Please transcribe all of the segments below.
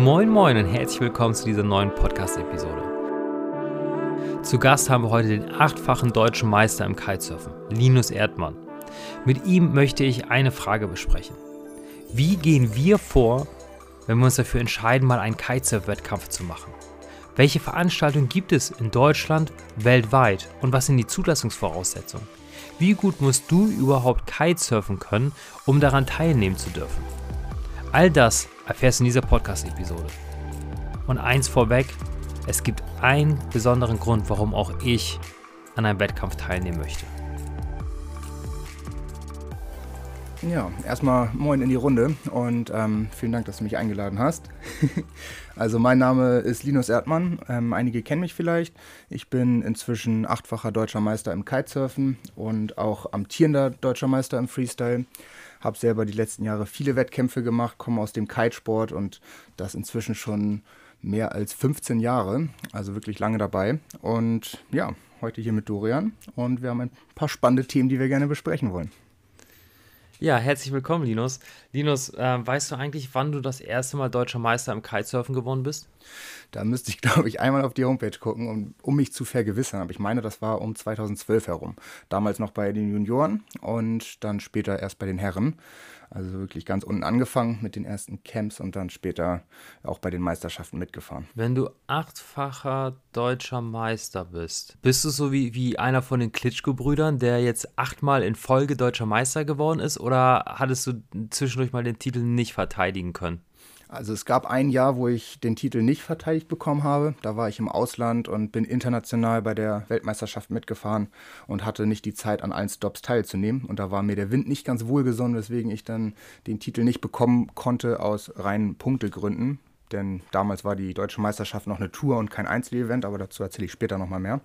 Moin Moin und herzlich willkommen zu dieser neuen Podcast-Episode. Zu Gast haben wir heute den achtfachen deutschen Meister im Kitesurfen, Linus Erdmann. Mit ihm möchte ich eine Frage besprechen. Wie gehen wir vor, wenn wir uns dafür entscheiden, mal einen Kitesurf-Wettkampf zu machen? Welche Veranstaltungen gibt es in Deutschland, weltweit und was sind die Zulassungsvoraussetzungen? Wie gut musst du überhaupt Kitesurfen können, um daran teilnehmen zu dürfen? All das erfährst du in dieser Podcast-Episode. Und eins vorweg, es gibt einen besonderen Grund, warum auch ich an einem Wettkampf teilnehmen möchte. Ja, erstmal moin in die Runde und ähm, vielen Dank, dass du mich eingeladen hast. also mein Name ist Linus Erdmann, ähm, einige kennen mich vielleicht. Ich bin inzwischen achtfacher deutscher Meister im Kitesurfen und auch amtierender deutscher Meister im Freestyle. Habe selber die letzten Jahre viele Wettkämpfe gemacht, komme aus dem Kitesport und das inzwischen schon mehr als 15 Jahre, also wirklich lange dabei. Und ja, heute hier mit Dorian und wir haben ein paar spannende Themen, die wir gerne besprechen wollen. Ja, herzlich willkommen, Linus. Linus, äh, weißt du eigentlich, wann du das erste Mal deutscher Meister im Kitesurfen geworden bist? Da müsste ich, glaube ich, einmal auf die Homepage gucken, um, um mich zu vergewissern. Aber ich meine, das war um 2012 herum. Damals noch bei den Junioren und dann später erst bei den Herren. Also wirklich ganz unten angefangen mit den ersten Camps und dann später auch bei den Meisterschaften mitgefahren. Wenn du achtfacher deutscher Meister bist, bist du so wie, wie einer von den Klitschko-Brüdern, der jetzt achtmal in Folge deutscher Meister geworden ist? Oder hattest du zwischendurch mal den Titel nicht verteidigen können? Also es gab ein Jahr, wo ich den Titel nicht verteidigt bekommen habe. Da war ich im Ausland und bin international bei der Weltmeisterschaft mitgefahren und hatte nicht die Zeit, an allen Stops teilzunehmen. Und da war mir der Wind nicht ganz wohlgesonnen, weswegen ich dann den Titel nicht bekommen konnte aus reinen Punktegründen. Denn damals war die deutsche Meisterschaft noch eine Tour und kein Einzelevent, aber dazu erzähle ich später nochmal mehr.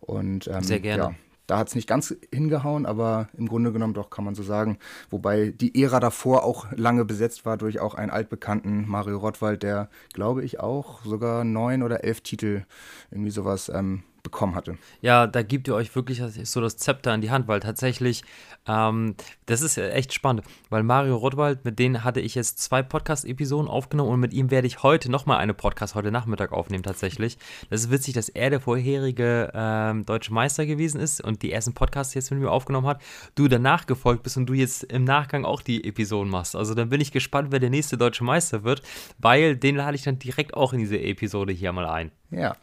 Und, ähm, Sehr gerne. Ja, da hat es nicht ganz hingehauen, aber im Grunde genommen doch kann man so sagen. Wobei die Ära davor auch lange besetzt war durch auch einen altbekannten Mario Rottwald, der, glaube ich, auch sogar neun oder elf Titel irgendwie sowas ähm, bekommen hatte. Ja, da gibt ihr euch wirklich so das Zepter in die Hand, weil tatsächlich, ähm, das ist echt spannend, weil Mario Rottwald, mit denen hatte ich jetzt zwei Podcast-Episoden aufgenommen und mit ihm werde ich heute nochmal eine Podcast heute Nachmittag aufnehmen tatsächlich. Das ist witzig, dass er der vorherige ähm, deutsche Meister gewesen ist und die ersten Podcasts jetzt mit mir aufgenommen hat, du danach gefolgt bist und du jetzt im Nachgang auch die Episoden machst. Also dann bin ich gespannt, wer der nächste deutsche Meister wird, weil den lade ich dann direkt auch in diese Episode hier mal ein. Ja,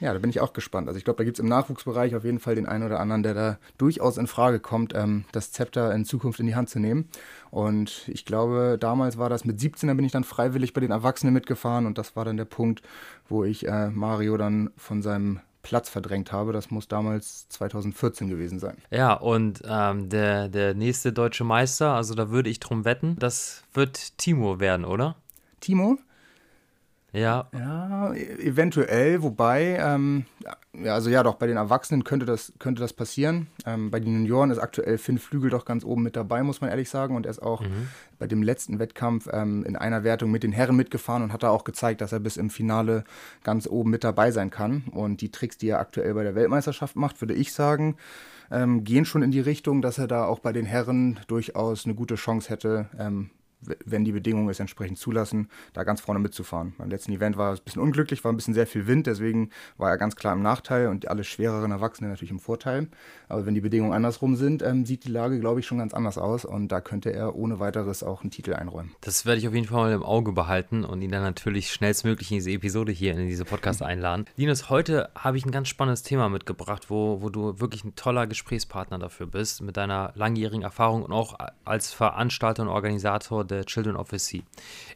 ja, da bin ich auch gespannt. Also ich glaube, da gibt es im Nachwuchsbereich auf jeden Fall den einen oder anderen, der da durchaus in Frage kommt, ähm, das Zepter in Zukunft in die Hand zu nehmen. Und ich glaube, damals war das mit 17, da bin ich dann freiwillig bei den Erwachsenen mitgefahren und das war dann der Punkt, wo ich äh, Mario dann von seinem Platz verdrängt habe. Das muss damals 2014 gewesen sein. Ja, und ähm, der, der nächste deutsche Meister, also da würde ich drum wetten, das wird Timo werden, oder? Timo? Ja. Ja, e-, eventuell, wobei, ähm, ja, also ja, doch, bei den Erwachsenen könnte das, könnte das passieren. Ähm, bei den Junioren ist aktuell Finn Flügel doch ganz oben mit dabei, muss man ehrlich sagen. Und er ist auch mhm. bei dem letzten Wettkampf ähm, in einer Wertung mit den Herren mitgefahren und hat da auch gezeigt, dass er bis im Finale ganz oben mit dabei sein kann. Und die Tricks, die er aktuell bei der Weltmeisterschaft macht, würde ich sagen, ähm, gehen schon in die Richtung, dass er da auch bei den Herren durchaus eine gute Chance hätte, ähm, wenn die Bedingungen es entsprechend zulassen, da ganz vorne mitzufahren. Beim letzten Event war es ein bisschen unglücklich, war ein bisschen sehr viel Wind, deswegen war er ganz klar im Nachteil und alle schwereren Erwachsenen natürlich im Vorteil. Aber wenn die Bedingungen andersrum sind, ähm, sieht die Lage, glaube ich, schon ganz anders aus und da könnte er ohne weiteres auch einen Titel einräumen. Das werde ich auf jeden Fall mal im Auge behalten und ihn dann natürlich schnellstmöglich in diese Episode hier in diese Podcast einladen. Linus, heute habe ich ein ganz spannendes Thema mitgebracht, wo, wo du wirklich ein toller Gesprächspartner dafür bist, mit deiner langjährigen Erfahrung und auch als Veranstalter und Organisator der Children of the Sea.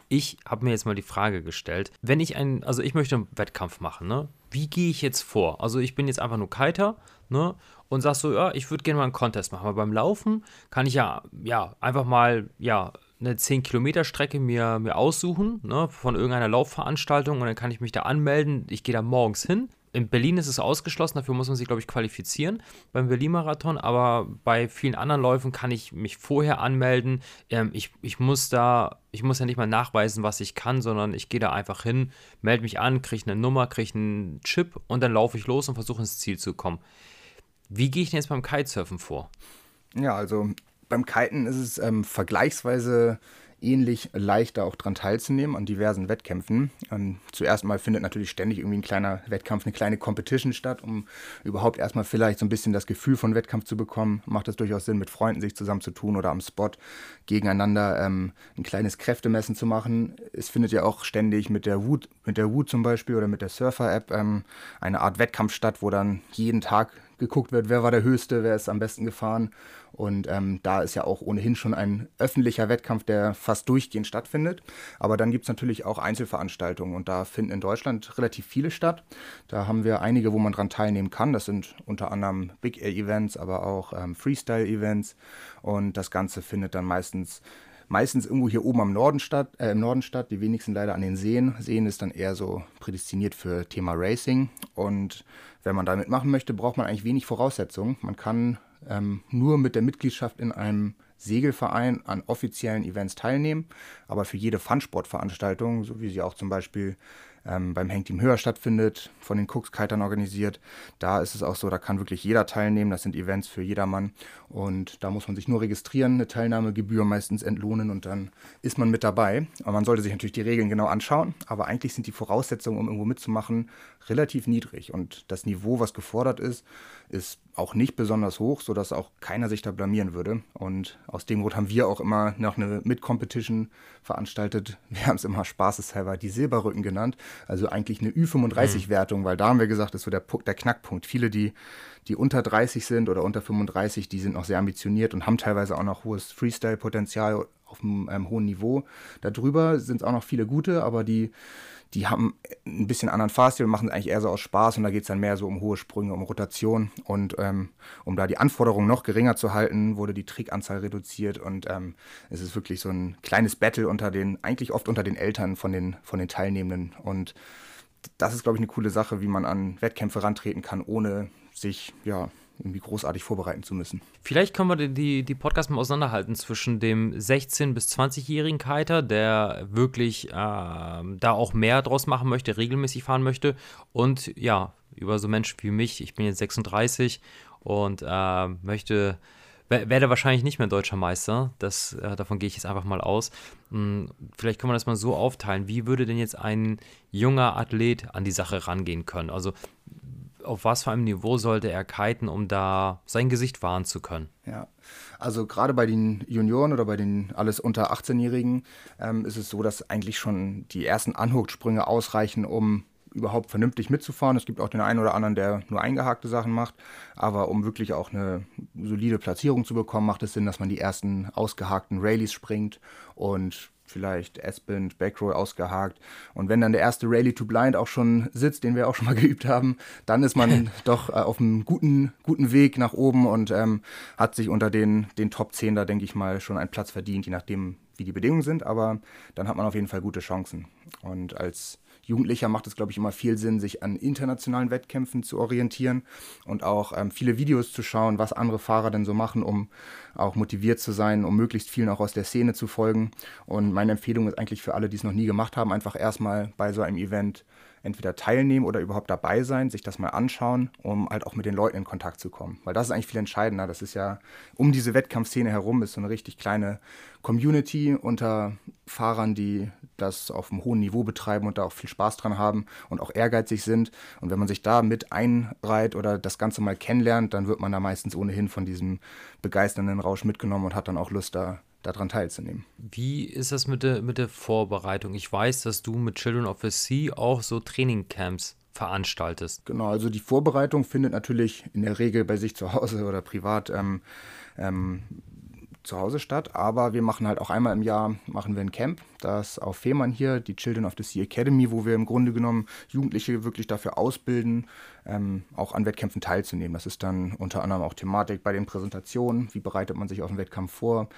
Ich habe mir jetzt mal die Frage gestellt, wenn ich einen, also ich möchte einen Wettkampf machen, ne? Wie gehe ich jetzt vor? Also ich bin jetzt einfach nur Kiter, ne? Und sagst so, ja, ich würde gerne mal einen Contest machen. Aber beim Laufen kann ich ja, ja, einfach mal, ja, eine 10-Kilometer-Strecke mir, mir aussuchen, ne, von irgendeiner Laufveranstaltung und dann kann ich mich da anmelden. Ich gehe da morgens hin, in Berlin ist es ausgeschlossen, dafür muss man sich, glaube ich, qualifizieren beim Berlin-Marathon, aber bei vielen anderen Läufen kann ich mich vorher anmelden. Ähm, ich, ich, muss da, ich muss ja nicht mal nachweisen, was ich kann, sondern ich gehe da einfach hin, melde mich an, kriege eine Nummer, kriege einen Chip und dann laufe ich los und versuche ins Ziel zu kommen. Wie gehe ich denn jetzt beim Kitesurfen vor? Ja, also beim Kiten ist es ähm, vergleichsweise ähnlich leichter auch daran teilzunehmen an diversen Wettkämpfen. Und zuerst mal findet natürlich ständig irgendwie ein kleiner Wettkampf, eine kleine Competition statt, um überhaupt erstmal vielleicht so ein bisschen das Gefühl von Wettkampf zu bekommen. Macht es durchaus Sinn, mit Freunden sich zusammen zu tun oder am Spot gegeneinander ähm, ein kleines Kräftemessen zu machen. Es findet ja auch ständig mit der Wood, mit der Wood zum Beispiel oder mit der Surfer-App ähm, eine Art Wettkampf statt, wo dann jeden Tag geguckt wird, wer war der Höchste, wer ist am besten gefahren. Und ähm, da ist ja auch ohnehin schon ein öffentlicher Wettkampf, der fast durchgehend stattfindet. Aber dann gibt es natürlich auch Einzelveranstaltungen und da finden in Deutschland relativ viele statt. Da haben wir einige, wo man dran teilnehmen kann. Das sind unter anderem Big Air Events, aber auch ähm, Freestyle Events. Und das Ganze findet dann meistens meistens irgendwo hier oben am Norden statt, äh, im Norden statt, die wenigsten leider an den Seen. Seen ist dann eher so prädestiniert für Thema Racing. Und wenn man da mitmachen möchte, braucht man eigentlich wenig Voraussetzungen. Man kann ähm, nur mit der Mitgliedschaft in einem Segelverein an offiziellen Events teilnehmen, aber für jede Funsportveranstaltung, so wie sie auch zum Beispiel ähm, beim Hangteam Höher stattfindet, von den Cooks-Kitern organisiert. Da ist es auch so, da kann wirklich jeder teilnehmen. Das sind Events für jedermann. Und da muss man sich nur registrieren, eine Teilnahmegebühr meistens entlohnen und dann ist man mit dabei. Aber man sollte sich natürlich die Regeln genau anschauen. Aber eigentlich sind die Voraussetzungen, um irgendwo mitzumachen, relativ niedrig. Und das Niveau, was gefordert ist, ist auch nicht besonders hoch, sodass auch keiner sich da blamieren würde. Und aus dem Grund haben wir auch immer noch eine Mid-Competition veranstaltet. Wir haben es immer spaßeshalber die Silberrücken genannt. Also eigentlich eine Ü35-Wertung, mhm. weil da haben wir gesagt, das ist so der, der Knackpunkt. Viele, die, die unter 30 sind oder unter 35, die sind noch sehr ambitioniert und haben teilweise auch noch hohes Freestyle-Potenzial auf einem, einem hohen Niveau. Darüber sind es auch noch viele gute, aber die die haben ein bisschen anderen Fahrstil und machen es eigentlich eher so aus Spaß und da geht es dann mehr so um hohe Sprünge, um Rotation und ähm, um da die Anforderungen noch geringer zu halten, wurde die Trickanzahl reduziert und ähm, es ist wirklich so ein kleines Battle unter den, eigentlich oft unter den Eltern von den, von den Teilnehmenden und das ist, glaube ich, eine coole Sache, wie man an Wettkämpfe rantreten kann, ohne sich, ja, irgendwie großartig vorbereiten zu müssen. Vielleicht können wir die, die Podcast mal auseinanderhalten zwischen dem 16- bis 20-jährigen Kiter, der wirklich äh, da auch mehr draus machen möchte, regelmäßig fahren möchte, und ja, über so Menschen wie mich, ich bin jetzt 36 und äh, möchte werde wahrscheinlich nicht mehr deutscher Meister. Das, äh, davon gehe ich jetzt einfach mal aus. Hm, vielleicht können wir das mal so aufteilen. Wie würde denn jetzt ein junger Athlet an die Sache rangehen können? Also auf was für einem Niveau sollte er kiten, um da sein Gesicht wahren zu können? Ja, also gerade bei den Junioren oder bei den alles unter 18-Jährigen ähm, ist es so, dass eigentlich schon die ersten Anhochsprünge ausreichen, um überhaupt vernünftig mitzufahren. Es gibt auch den einen oder anderen, der nur eingehakte Sachen macht. Aber um wirklich auch eine solide Platzierung zu bekommen, macht es Sinn, dass man die ersten ausgehakten Rallyes springt und vielleicht S-Bend, Backroll ausgehakt. Und wenn dann der erste Rally to Blind auch schon sitzt, den wir auch schon mal geübt haben, dann ist man doch äh, auf einem guten, guten Weg nach oben und ähm, hat sich unter den, den Top 10 da, denke ich mal, schon einen Platz verdient, je nachdem, wie die Bedingungen sind. Aber dann hat man auf jeden Fall gute Chancen. Und als Jugendlicher macht es, glaube ich, immer viel Sinn, sich an internationalen Wettkämpfen zu orientieren und auch ähm, viele Videos zu schauen, was andere Fahrer denn so machen, um auch motiviert zu sein, um möglichst vielen auch aus der Szene zu folgen. Und meine Empfehlung ist eigentlich für alle, die es noch nie gemacht haben, einfach erstmal bei so einem Event entweder teilnehmen oder überhaupt dabei sein, sich das mal anschauen, um halt auch mit den Leuten in Kontakt zu kommen. Weil das ist eigentlich viel entscheidender. Das ist ja um diese Wettkampfszene herum ist so eine richtig kleine Community unter Fahrern, die das auf einem hohen Niveau betreiben und da auch viel Spaß dran haben und auch ehrgeizig sind. Und wenn man sich da mit einreiht oder das Ganze mal kennenlernt, dann wird man da meistens ohnehin von diesem begeisternden Rausch mitgenommen und hat dann auch Lust, da daran teilzunehmen. Wie ist das mit der, mit der Vorbereitung? Ich weiß, dass du mit Children of the Sea auch so Trainingcamps veranstaltest. Genau, also die Vorbereitung findet natürlich in der Regel bei sich zu Hause oder privat ähm, ähm, zu Hause statt, aber wir machen halt auch einmal im Jahr machen wir ein Camp, das auf Fehmarn hier, die Children of the Sea Academy, wo wir im Grunde genommen Jugendliche wirklich dafür ausbilden, ähm, auch an Wettkämpfen teilzunehmen. Das ist dann unter anderem auch Thematik bei den Präsentationen, wie bereitet man sich auf einen Wettkampf vor,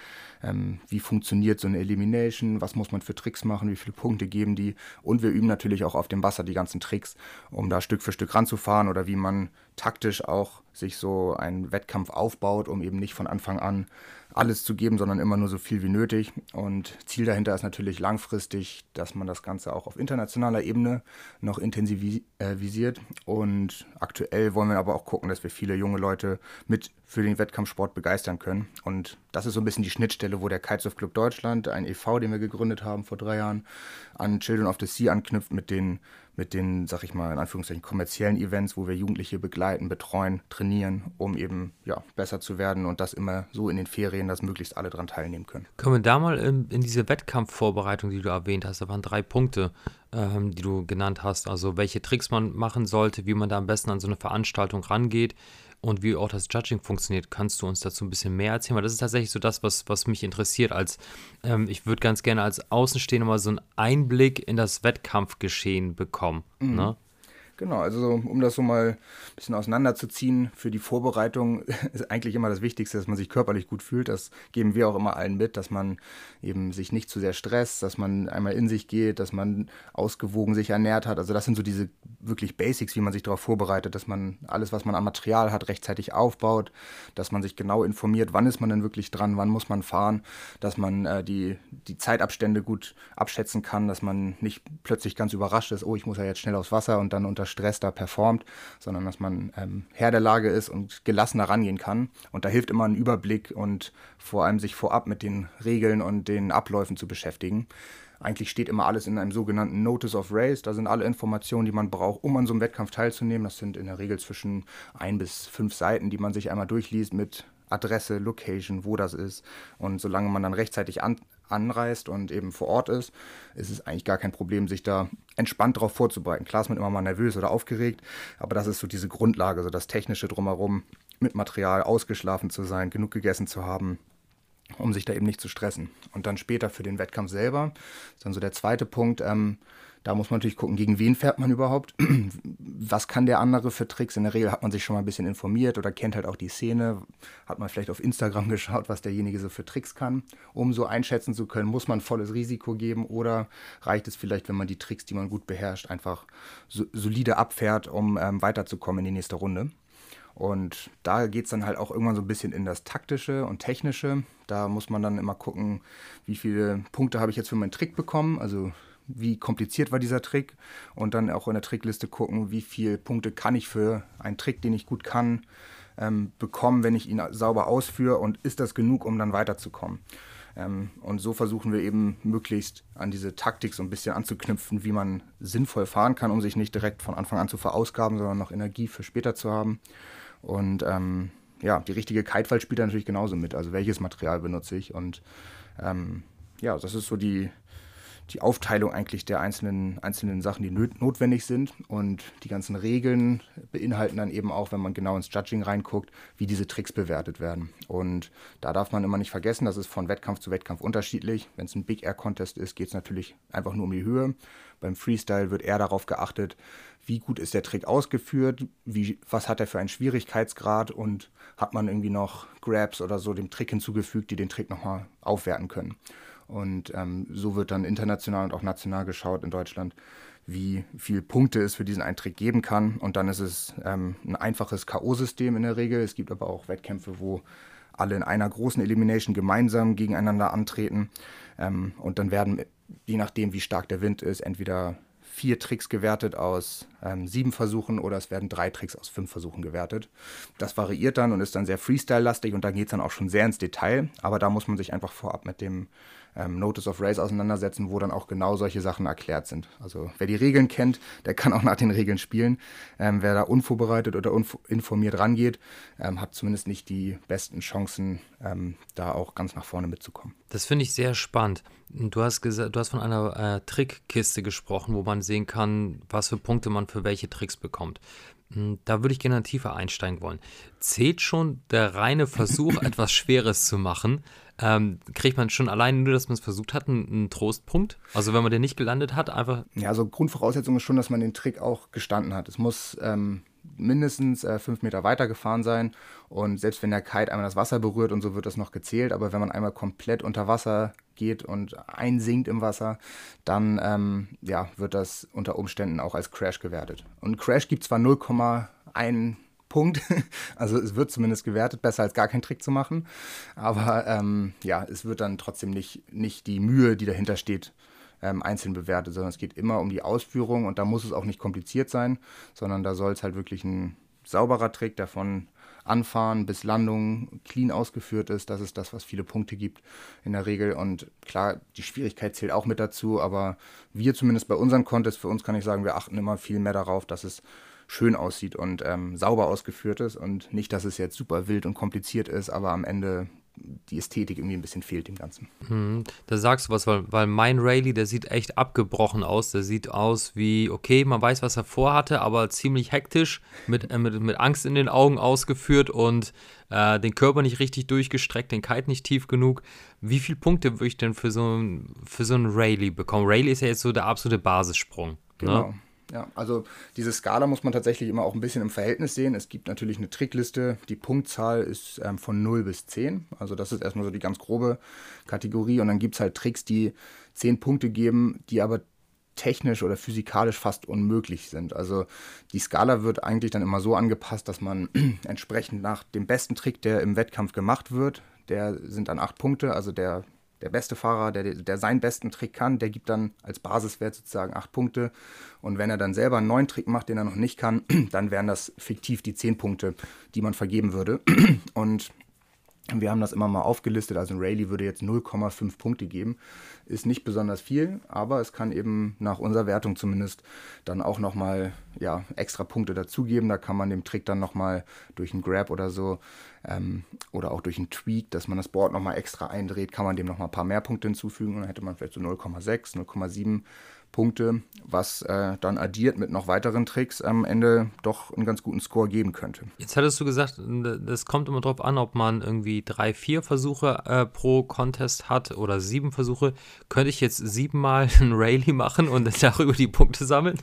ähm, wie funktioniert so eine Elimination, was muss man für Tricks machen, wie viele Punkte geben die und wir üben natürlich auch auf dem Wasser die ganzen Tricks, um da Stück für Stück ranzufahren oder wie man taktisch auch sich so einen Wettkampf aufbaut, um eben nicht von Anfang an alles zu geben, sondern immer nur so viel wie nötig. Und Ziel dahinter ist natürlich langfristig, dass man das Ganze auch auf internationaler Ebene noch intensivisiert. Und aktuell wollen wir aber auch gucken, dass wir viele junge Leute mit für den Wettkampfsport begeistern können. Und das ist so ein bisschen die Schnittstelle, wo der Kitesurf Club Deutschland, ein e.V., den wir gegründet haben vor drei Jahren, an Children of the Sea anknüpft mit den, mit den, sag ich mal, in Anführungszeichen kommerziellen Events, wo wir Jugendliche begleiten, betreuen, trainieren, um eben ja, besser zu werden und das immer so in den Ferien, dass möglichst alle daran teilnehmen können. Können wir da mal in, in diese Wettkampfvorbereitung, die du erwähnt hast, da waren drei Punkte, ähm, die du genannt hast, also welche Tricks man machen sollte, wie man da am besten an so eine Veranstaltung rangeht und wie auch das Judging funktioniert. Kannst du uns dazu ein bisschen mehr erzählen? Weil das ist tatsächlich so das, was, was mich interessiert. Als ähm, ich würde ganz gerne als Außenstehender mal so einen Einblick in das Wettkampfgeschehen bekommen. Mhm. Ne? Genau, also um das so mal ein bisschen auseinanderzuziehen, für die Vorbereitung ist eigentlich immer das Wichtigste, dass man sich körperlich gut fühlt. Das geben wir auch immer allen mit, dass man eben sich nicht zu sehr stresst, dass man einmal in sich geht, dass man ausgewogen sich ernährt hat. Also das sind so diese wirklich Basics, wie man sich darauf vorbereitet, dass man alles, was man an Material hat, rechtzeitig aufbaut, dass man sich genau informiert, wann ist man denn wirklich dran, wann muss man fahren, dass man äh, die, die Zeitabstände gut abschätzen kann, dass man nicht plötzlich ganz überrascht ist, oh, ich muss ja jetzt schnell aufs Wasser und dann unter Stress da performt, sondern dass man ähm, Herr der Lage ist und gelassener rangehen kann. Und da hilft immer ein Überblick und vor allem sich vorab mit den Regeln und den Abläufen zu beschäftigen. Eigentlich steht immer alles in einem sogenannten Notice of Race. Da sind alle Informationen, die man braucht, um an so einem Wettkampf teilzunehmen. Das sind in der Regel zwischen ein bis fünf Seiten, die man sich einmal durchliest mit Adresse, Location, wo das ist. Und solange man dann rechtzeitig an, anreist und eben vor Ort ist, ist es eigentlich gar kein Problem, sich da entspannt darauf vorzubereiten. Klar ist man immer mal nervös oder aufgeregt, aber das ist so diese Grundlage, so das Technische drumherum, mit Material ausgeschlafen zu sein, genug gegessen zu haben, um sich da eben nicht zu stressen. Und dann später für den Wettkampf selber, ist dann so der zweite Punkt, ähm, da muss man natürlich gucken, gegen wen fährt man überhaupt, was kann der andere für Tricks. In der Regel hat man sich schon mal ein bisschen informiert oder kennt halt auch die Szene, hat man vielleicht auf Instagram geschaut, was derjenige so für Tricks kann. Um so einschätzen zu können, muss man volles Risiko geben oder reicht es vielleicht, wenn man die Tricks, die man gut beherrscht, einfach so, solide abfährt, um ähm, weiterzukommen in die nächste Runde. Und da geht es dann halt auch irgendwann so ein bisschen in das Taktische und Technische. Da muss man dann immer gucken, wie viele Punkte habe ich jetzt für meinen Trick bekommen. Also wie kompliziert war dieser Trick und dann auch in der Trickliste gucken, wie viele Punkte kann ich für einen Trick, den ich gut kann, ähm, bekommen, wenn ich ihn sauber ausführe und ist das genug, um dann weiterzukommen. Ähm, und so versuchen wir eben möglichst an diese Taktik so ein bisschen anzuknüpfen, wie man sinnvoll fahren kann, um sich nicht direkt von Anfang an zu verausgaben, sondern noch Energie für später zu haben. Und ähm, ja, die richtige Kitewahl spielt da natürlich genauso mit. Also welches Material benutze ich und ähm, ja, das ist so die, die Aufteilung eigentlich der einzelnen, einzelnen Sachen, die notwendig sind. Und die ganzen Regeln beinhalten dann eben auch, wenn man genau ins Judging reinguckt, wie diese Tricks bewertet werden. Und da darf man immer nicht vergessen, das ist von Wettkampf zu Wettkampf unterschiedlich. Wenn es ein Big Air Contest ist, geht es natürlich einfach nur um die Höhe. Beim Freestyle wird eher darauf geachtet, wie gut ist der Trick ausgeführt, wie, was hat er für einen Schwierigkeitsgrad und hat man irgendwie noch Grabs oder so dem Trick hinzugefügt, die den Trick nochmal aufwerten können. Und ähm, so wird dann international und auch national geschaut in Deutschland, wie viel Punkte es für diesen Eintritt geben kann. Und dann ist es ähm, ein einfaches K.O.-System in der Regel. Es gibt aber auch Wettkämpfe, wo alle in einer großen Elimination gemeinsam gegeneinander antreten. Ähm, und dann werden, je nachdem, wie stark der Wind ist, entweder vier Tricks gewertet aus ähm, sieben Versuchen oder es werden drei Tricks aus fünf Versuchen gewertet. Das variiert dann und ist dann sehr Freestyle-lastig und da geht es dann auch schon sehr ins Detail. Aber da muss man sich einfach vorab mit dem ähm, Notice of Race auseinandersetzen, wo dann auch genau solche Sachen erklärt sind. Also wer die Regeln kennt, der kann auch nach den Regeln spielen. Ähm, wer da unvorbereitet oder uninformiert rangeht, ähm, hat zumindest nicht die besten Chancen, ähm, da auch ganz nach vorne mitzukommen. Das finde ich sehr spannend. Du hast, du hast von einer äh, Trickkiste gesprochen, wo man sehen kann, was für Punkte man für welche Tricks bekommt. Hm, da würde ich gerne tiefer einsteigen wollen. Zählt schon der reine Versuch, etwas Schweres zu machen, ähm, kriegt man schon allein nur, dass man es versucht hat, einen, Trostpunkt? Also wenn man den nicht gelandet hat, einfach. Ja, also Grundvoraussetzung ist schon, dass man den Trick auch gestanden hat. Es muss ähm, mindestens äh, fünf Meter weiter gefahren sein und selbst wenn der Kite einmal das Wasser berührt und so wird das noch gezählt, aber wenn man einmal komplett unter Wasser geht und einsinkt im Wasser, dann ähm, ja, wird das unter Umständen auch als Crash gewertet. Und Crash gibt zwar 0,1 Punkt. Also es wird zumindest gewertet, besser als gar keinen Trick zu machen. Aber ähm, ja, es wird dann trotzdem nicht, nicht die Mühe, die dahinter steht, ähm, einzeln bewertet, sondern es geht immer um die Ausführung und da muss es auch nicht kompliziert sein, sondern da soll es halt wirklich ein sauberer Trick, der von Anfahren bis Landung clean ausgeführt ist. Das ist das, was viele Punkte gibt in der Regel. Und klar, die Schwierigkeit zählt auch mit dazu, aber wir zumindest bei unseren Contests, für uns kann ich sagen, wir achten immer viel mehr darauf, dass es schön aussieht und ähm, sauber ausgeführt ist und nicht, dass es jetzt super wild und kompliziert ist, aber am Ende die Ästhetik irgendwie ein bisschen fehlt dem Ganzen. Hm, da sagst du was, weil, weil mein Rayleigh, der sieht echt abgebrochen aus. Der sieht aus wie, okay, man weiß, was er vorhatte, aber ziemlich hektisch, mit, äh, mit, mit Angst in den Augen ausgeführt und äh, den Körper nicht richtig durchgestreckt, den Kite nicht tief genug. Wie viele Punkte würde ich denn für so, ein, für so einen Rayleigh bekommen? Rayleigh ist ja jetzt so der absolute Basissprung. Ne? Genau. Ne? Ja, also diese Skala muss man tatsächlich immer auch ein bisschen im Verhältnis sehen. Es gibt natürlich eine Trickliste. Die Punktzahl ist ähm, von 0 bis 10. Also das ist erstmal so die ganz grobe Kategorie. Und dann gibt es halt Tricks, die 10 Punkte geben, die aber technisch oder physikalisch fast unmöglich sind. Also die Skala wird eigentlich dann immer so angepasst, dass man entsprechend nach dem besten Trick, der im Wettkampf gemacht wird, der sind dann 8 Punkte. Also der der beste Fahrer, der, der seinen besten Trick kann, der gibt dann als Basiswert sozusagen acht Punkte. Und wenn er dann selber einen neuen Trick macht, den er noch nicht kann, dann wären das fiktiv die zehn Punkte, die man vergeben würde. Und wir haben das immer mal aufgelistet. Also ein Rayleigh würde jetzt 0,5 Punkte geben. Ist nicht besonders viel, aber es kann eben nach unserer Wertung zumindest dann auch nochmal ja, extra Punkte dazugeben. Da kann man dem Trick dann nochmal durch einen Grab oder so ähm, oder auch durch einen Tweak, dass man das Board nochmal extra eindreht, kann man dem nochmal ein paar mehr Punkte hinzufügen. Und dann hätte man vielleicht so 0,6, 0,7 Punkte, was äh, dann addiert mit noch weiteren Tricks am Ende doch einen ganz guten Score geben könnte. Jetzt hattest du gesagt, das kommt immer darauf an, ob man irgendwie drei, vier Versuche äh, pro Contest hat oder sieben Versuche. Könnte ich jetzt siebenmal einen Rayleigh machen und darüber die Punkte sammeln?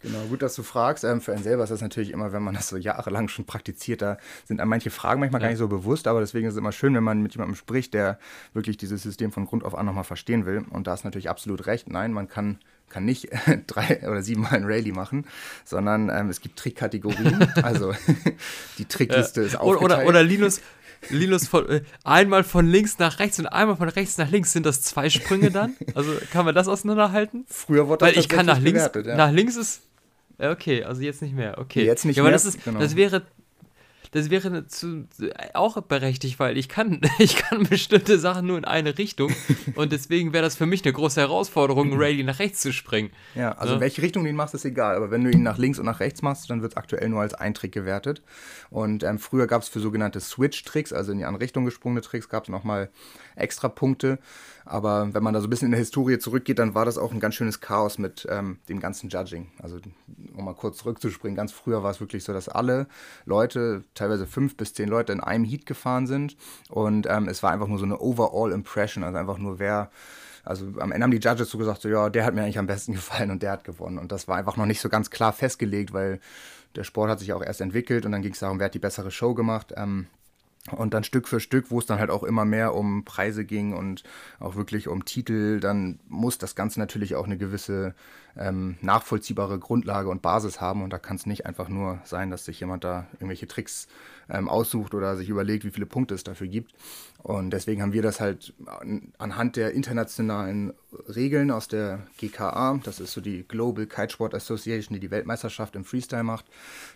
Genau, gut, dass du fragst. Ähm, für einen selber ist das natürlich immer, wenn man das so jahrelang schon praktiziert, da sind einem manche Fragen manchmal ja. gar nicht so bewusst, aber deswegen ist es immer schön, wenn man mit jemandem spricht, der wirklich dieses System von Grund auf an nochmal verstehen will. Und da ist natürlich absolut recht. Nein, man kann kann nicht drei oder siebenmal ein Rallye machen, sondern ähm, es gibt Trickkategorien. also die Trickliste ja. ist aufgeteilt. Oder, oder Linus, Linus von, äh, einmal von links nach rechts und einmal von rechts nach links. Sind das zwei Sprünge dann? Also kann man das auseinanderhalten? Früher wurde das Weil ich kann nach links, ja. nach links ist Okay, also jetzt nicht mehr. Okay. Jetzt nicht ja, mehr. Aber das, ist, genau. das wäre das wäre zu, auch berechtigt, weil ich kann, ich kann bestimmte Sachen nur in eine Richtung und deswegen wäre das für mich eine große Herausforderung, Rayleigh nach rechts zu springen. Ja, also ja? welche Richtung du ihn machst, ist egal, aber wenn du ihn nach links und nach rechts machst, dann wird es aktuell nur als ein Trick gewertet und ähm, früher gab es für sogenannte Switch-Tricks, also in die andere Richtung gesprungene Tricks, gab es nochmal extra Punkte aber wenn man da so ein bisschen in der Historie zurückgeht, dann war das auch ein ganz schönes Chaos mit ähm, dem ganzen Judging. Also, um mal kurz zurückzuspringen, ganz früher war es wirklich so, dass alle Leute, teilweise fünf bis zehn Leute, in einem Heat gefahren sind. Und ähm, es war einfach nur so eine Overall Impression, also einfach nur wer. Also am Ende haben die Judges so gesagt, so ja, der hat mir eigentlich am besten gefallen und der hat gewonnen. Und das war einfach noch nicht so ganz klar festgelegt, weil der Sport hat sich auch erst entwickelt und dann ging es darum, wer hat die bessere Show gemacht. Ähm, und dann Stück für Stück, wo es dann halt auch immer mehr um Preise ging und auch wirklich um Titel, dann muss das Ganze natürlich auch eine gewisse ähm, nachvollziehbare Grundlage und Basis haben. Und da kann es nicht einfach nur sein, dass sich jemand da irgendwelche Tricks ähm, aussucht oder sich überlegt, wie viele Punkte es dafür gibt. Und deswegen haben wir das halt anhand der internationalen Regeln aus der GKA, das ist so die Global Kitesport Association, die die Weltmeisterschaft im Freestyle macht,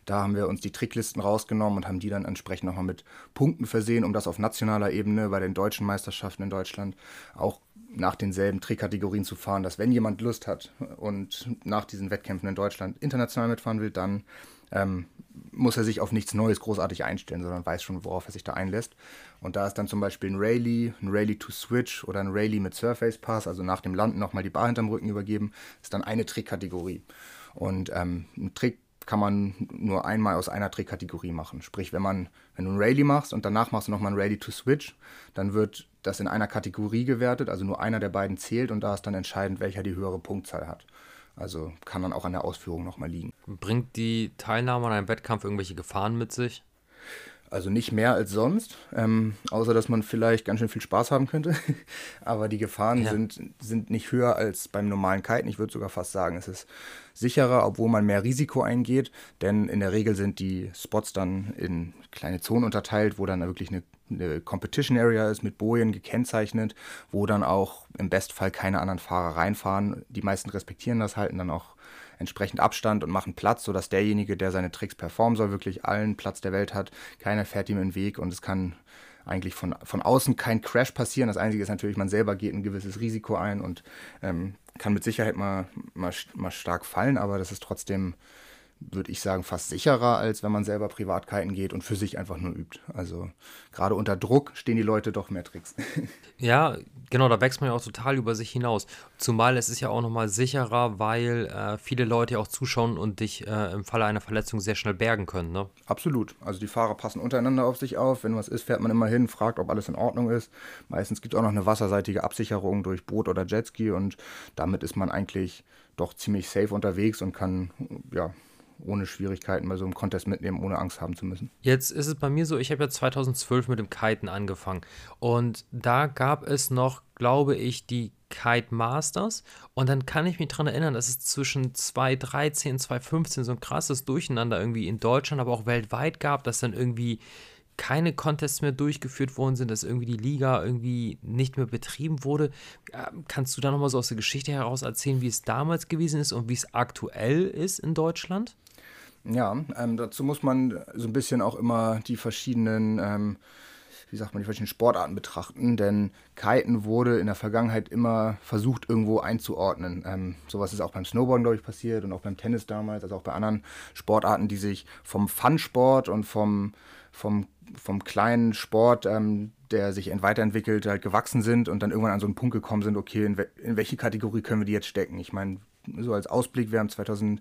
da haben wir uns die Tricklisten rausgenommen und haben die dann entsprechend nochmal mit Punkten versehen, um das auf nationaler Ebene bei den deutschen Meisterschaften in Deutschland auch nach denselben Trickkategorien zu fahren, dass wenn jemand Lust hat und nach diesen Wettkämpfen in Deutschland international mitfahren will, dann ähm, muss er sich auf nichts Neues großartig einstellen, sondern weiß schon, worauf er sich da einlässt. Und da ist dann zum Beispiel ein Rayleigh, ein Rayleigh to Switch oder ein Rayleigh mit Surface Pass, also nach dem Landen nochmal die Bar hinterm Rücken übergeben, ist dann eine Trickkategorie. Und ähm, ein Trick kann man nur einmal aus einer Trickkategorie machen. Sprich, wenn man, wenn du ein Rayleigh machst und danach machst du nochmal ein Rayleigh to Switch, dann wird das in einer Kategorie gewertet, also nur einer der beiden zählt und da ist dann entscheidend, welcher die höhere Punktzahl hat. Also kann dann auch an der Ausführung nochmal liegen. Bringt die Teilnahme an einem Wettkampf irgendwelche Gefahren mit sich? Also nicht mehr als sonst, ähm, außer dass man vielleicht ganz schön viel Spaß haben könnte. Aber die Gefahren ja. sind, sind nicht höher als beim normalen Kiten. Ich würde sogar fast sagen, es ist sicherer, obwohl man mehr Risiko eingeht. Denn in der Regel sind die Spots dann in kleine Zonen unterteilt, wo dann wirklich eine, eine Competition Area ist, mit Bojen gekennzeichnet, wo dann auch im Bestfall keine anderen Fahrer reinfahren. Die meisten respektieren das, halten dann auch entsprechend Abstand und machen Platz, sodass derjenige, der seine Tricks performen soll, wirklich allen Platz der Welt hat. Keiner fährt ihm in den Weg und es kann eigentlich von, von außen kein Crash passieren. Das Einzige ist natürlich, man selber geht ein gewisses Risiko ein und ähm, kann mit Sicherheit mal, mal, mal stark fallen, aber das ist trotzdem würde ich sagen, fast sicherer, als wenn man selber Privatkiten geht und für sich einfach nur übt. Also gerade unter Druck stehen die Leute doch mehr Tricks. Ja, genau, da wächst man ja auch total über sich hinaus. Zumal es ist ja auch nochmal sicherer, weil äh, viele Leute ja auch zuschauen und dich äh, im Falle einer Verletzung sehr schnell bergen können. Ne? Absolut. Also die Fahrer passen untereinander auf sich auf. Wenn was ist, fährt man immer hin, fragt, ob alles in Ordnung ist. Meistens gibt es auch noch eine wasserseitige Absicherung durch Boot oder Jetski und damit ist man eigentlich doch ziemlich safe unterwegs und kann ja ohne Schwierigkeiten bei so einem Contest mitnehmen, ohne Angst haben zu müssen. Jetzt ist es bei mir so, ich habe ja 2012 mit dem Kiten angefangen und da gab es noch, glaube ich, die Kite Masters und dann kann ich mich daran erinnern, dass es zwischen 2013 und 2015 so ein krasses Durcheinander irgendwie in Deutschland, aber auch weltweit gab, dass dann irgendwie keine Contests mehr durchgeführt worden sind, dass irgendwie die Liga irgendwie nicht mehr betrieben wurde. Kannst du da nochmal so aus der Geschichte heraus erzählen, wie es damals gewesen ist und wie es aktuell ist in Deutschland? Ja, ähm, dazu muss man so ein bisschen auch immer die verschiedenen, ähm, wie sagt man, die verschiedenen Sportarten betrachten, denn Kiten wurde in der Vergangenheit immer versucht, irgendwo einzuordnen. Ähm, sowas ist auch beim Snowboarden, glaube ich, passiert und auch beim Tennis damals, also auch bei anderen Sportarten, die sich vom Fun-Sport und vom, vom, vom kleinen Sport, ähm, der sich weiterentwickelt, halt gewachsen sind und dann irgendwann an so einen Punkt gekommen sind, okay, in, we in welche Kategorie können wir die jetzt stecken? Ich meine, so als Ausblick, wir haben 2000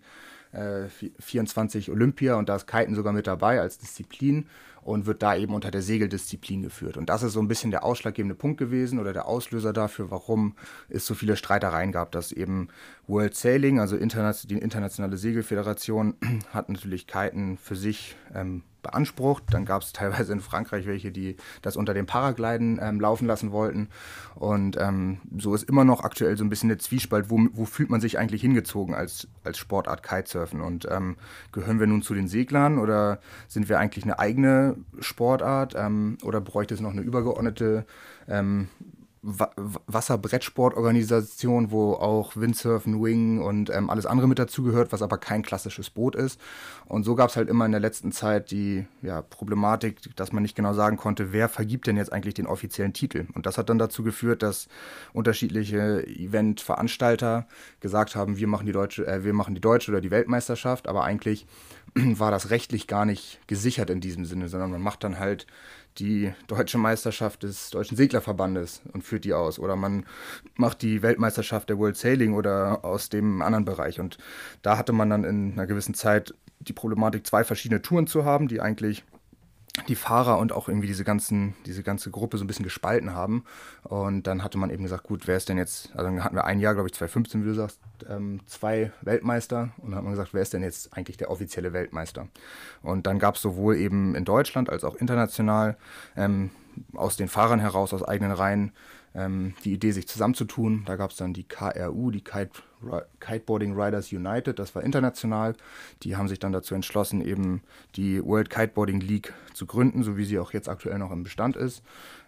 äh, 24 Olympia und da ist Kiten sogar mit dabei als Disziplin und wird da eben unter der Segeldisziplin geführt. Und das ist so ein bisschen der ausschlaggebende Punkt gewesen oder der Auslöser dafür, warum es so viele Streitereien gab, dass eben World Sailing, also die internationale Segelföderation, hat natürlich Kiten für sich ähm, beansprucht. Dann gab es teilweise in Frankreich welche, die das unter dem Paragliden ähm, laufen lassen wollten. Und ähm, so ist immer noch aktuell so ein bisschen der Zwiespalt, wo, wo fühlt man sich eigentlich hingezogen als, als Sportart Kitesurfen? Und ähm, gehören wir nun zu den Seglern oder sind wir eigentlich eine eigene Sportart ähm, oder bräuchte es noch eine übergeordnete ähm, Wasserbrettsportorganisation, wo auch Windsurfen, Wing und ähm, alles andere mit dazugehört, was aber kein klassisches Boot ist. Und so gab es halt immer in der letzten Zeit die ja, Problematik, dass man nicht genau sagen konnte, wer vergibt denn jetzt eigentlich den offiziellen Titel. Und das hat dann dazu geführt, dass unterschiedliche Eventveranstalter gesagt haben, wir machen die deutsche, äh, wir machen die deutsche oder die Weltmeisterschaft, aber eigentlich war das rechtlich gar nicht gesichert in diesem Sinne, sondern man macht dann halt die deutsche Meisterschaft des Deutschen Seglerverbandes und führt die aus. Oder man macht die Weltmeisterschaft der World Sailing oder aus dem anderen Bereich. Und da hatte man dann in einer gewissen Zeit die Problematik, zwei verschiedene Touren zu haben, die eigentlich die Fahrer und auch irgendwie diese ganzen, diese ganze Gruppe so ein bisschen gespalten haben. Und dann hatte man eben gesagt, gut, wer ist denn jetzt, also dann hatten wir ein Jahr, glaube ich, 2015, wie du sagst, ähm, zwei Weltmeister. Und dann hat man gesagt, wer ist denn jetzt eigentlich der offizielle Weltmeister? Und dann gab es sowohl eben in Deutschland als auch international ähm, aus den Fahrern heraus, aus eigenen Reihen, ähm, die Idee, sich zusammenzutun. Da gab es dann die KRU, die Kite, Kiteboarding Riders United, das war international. Die haben sich dann dazu entschlossen, eben die World Kiteboarding League zu gründen, so wie sie auch jetzt aktuell noch im Bestand ist.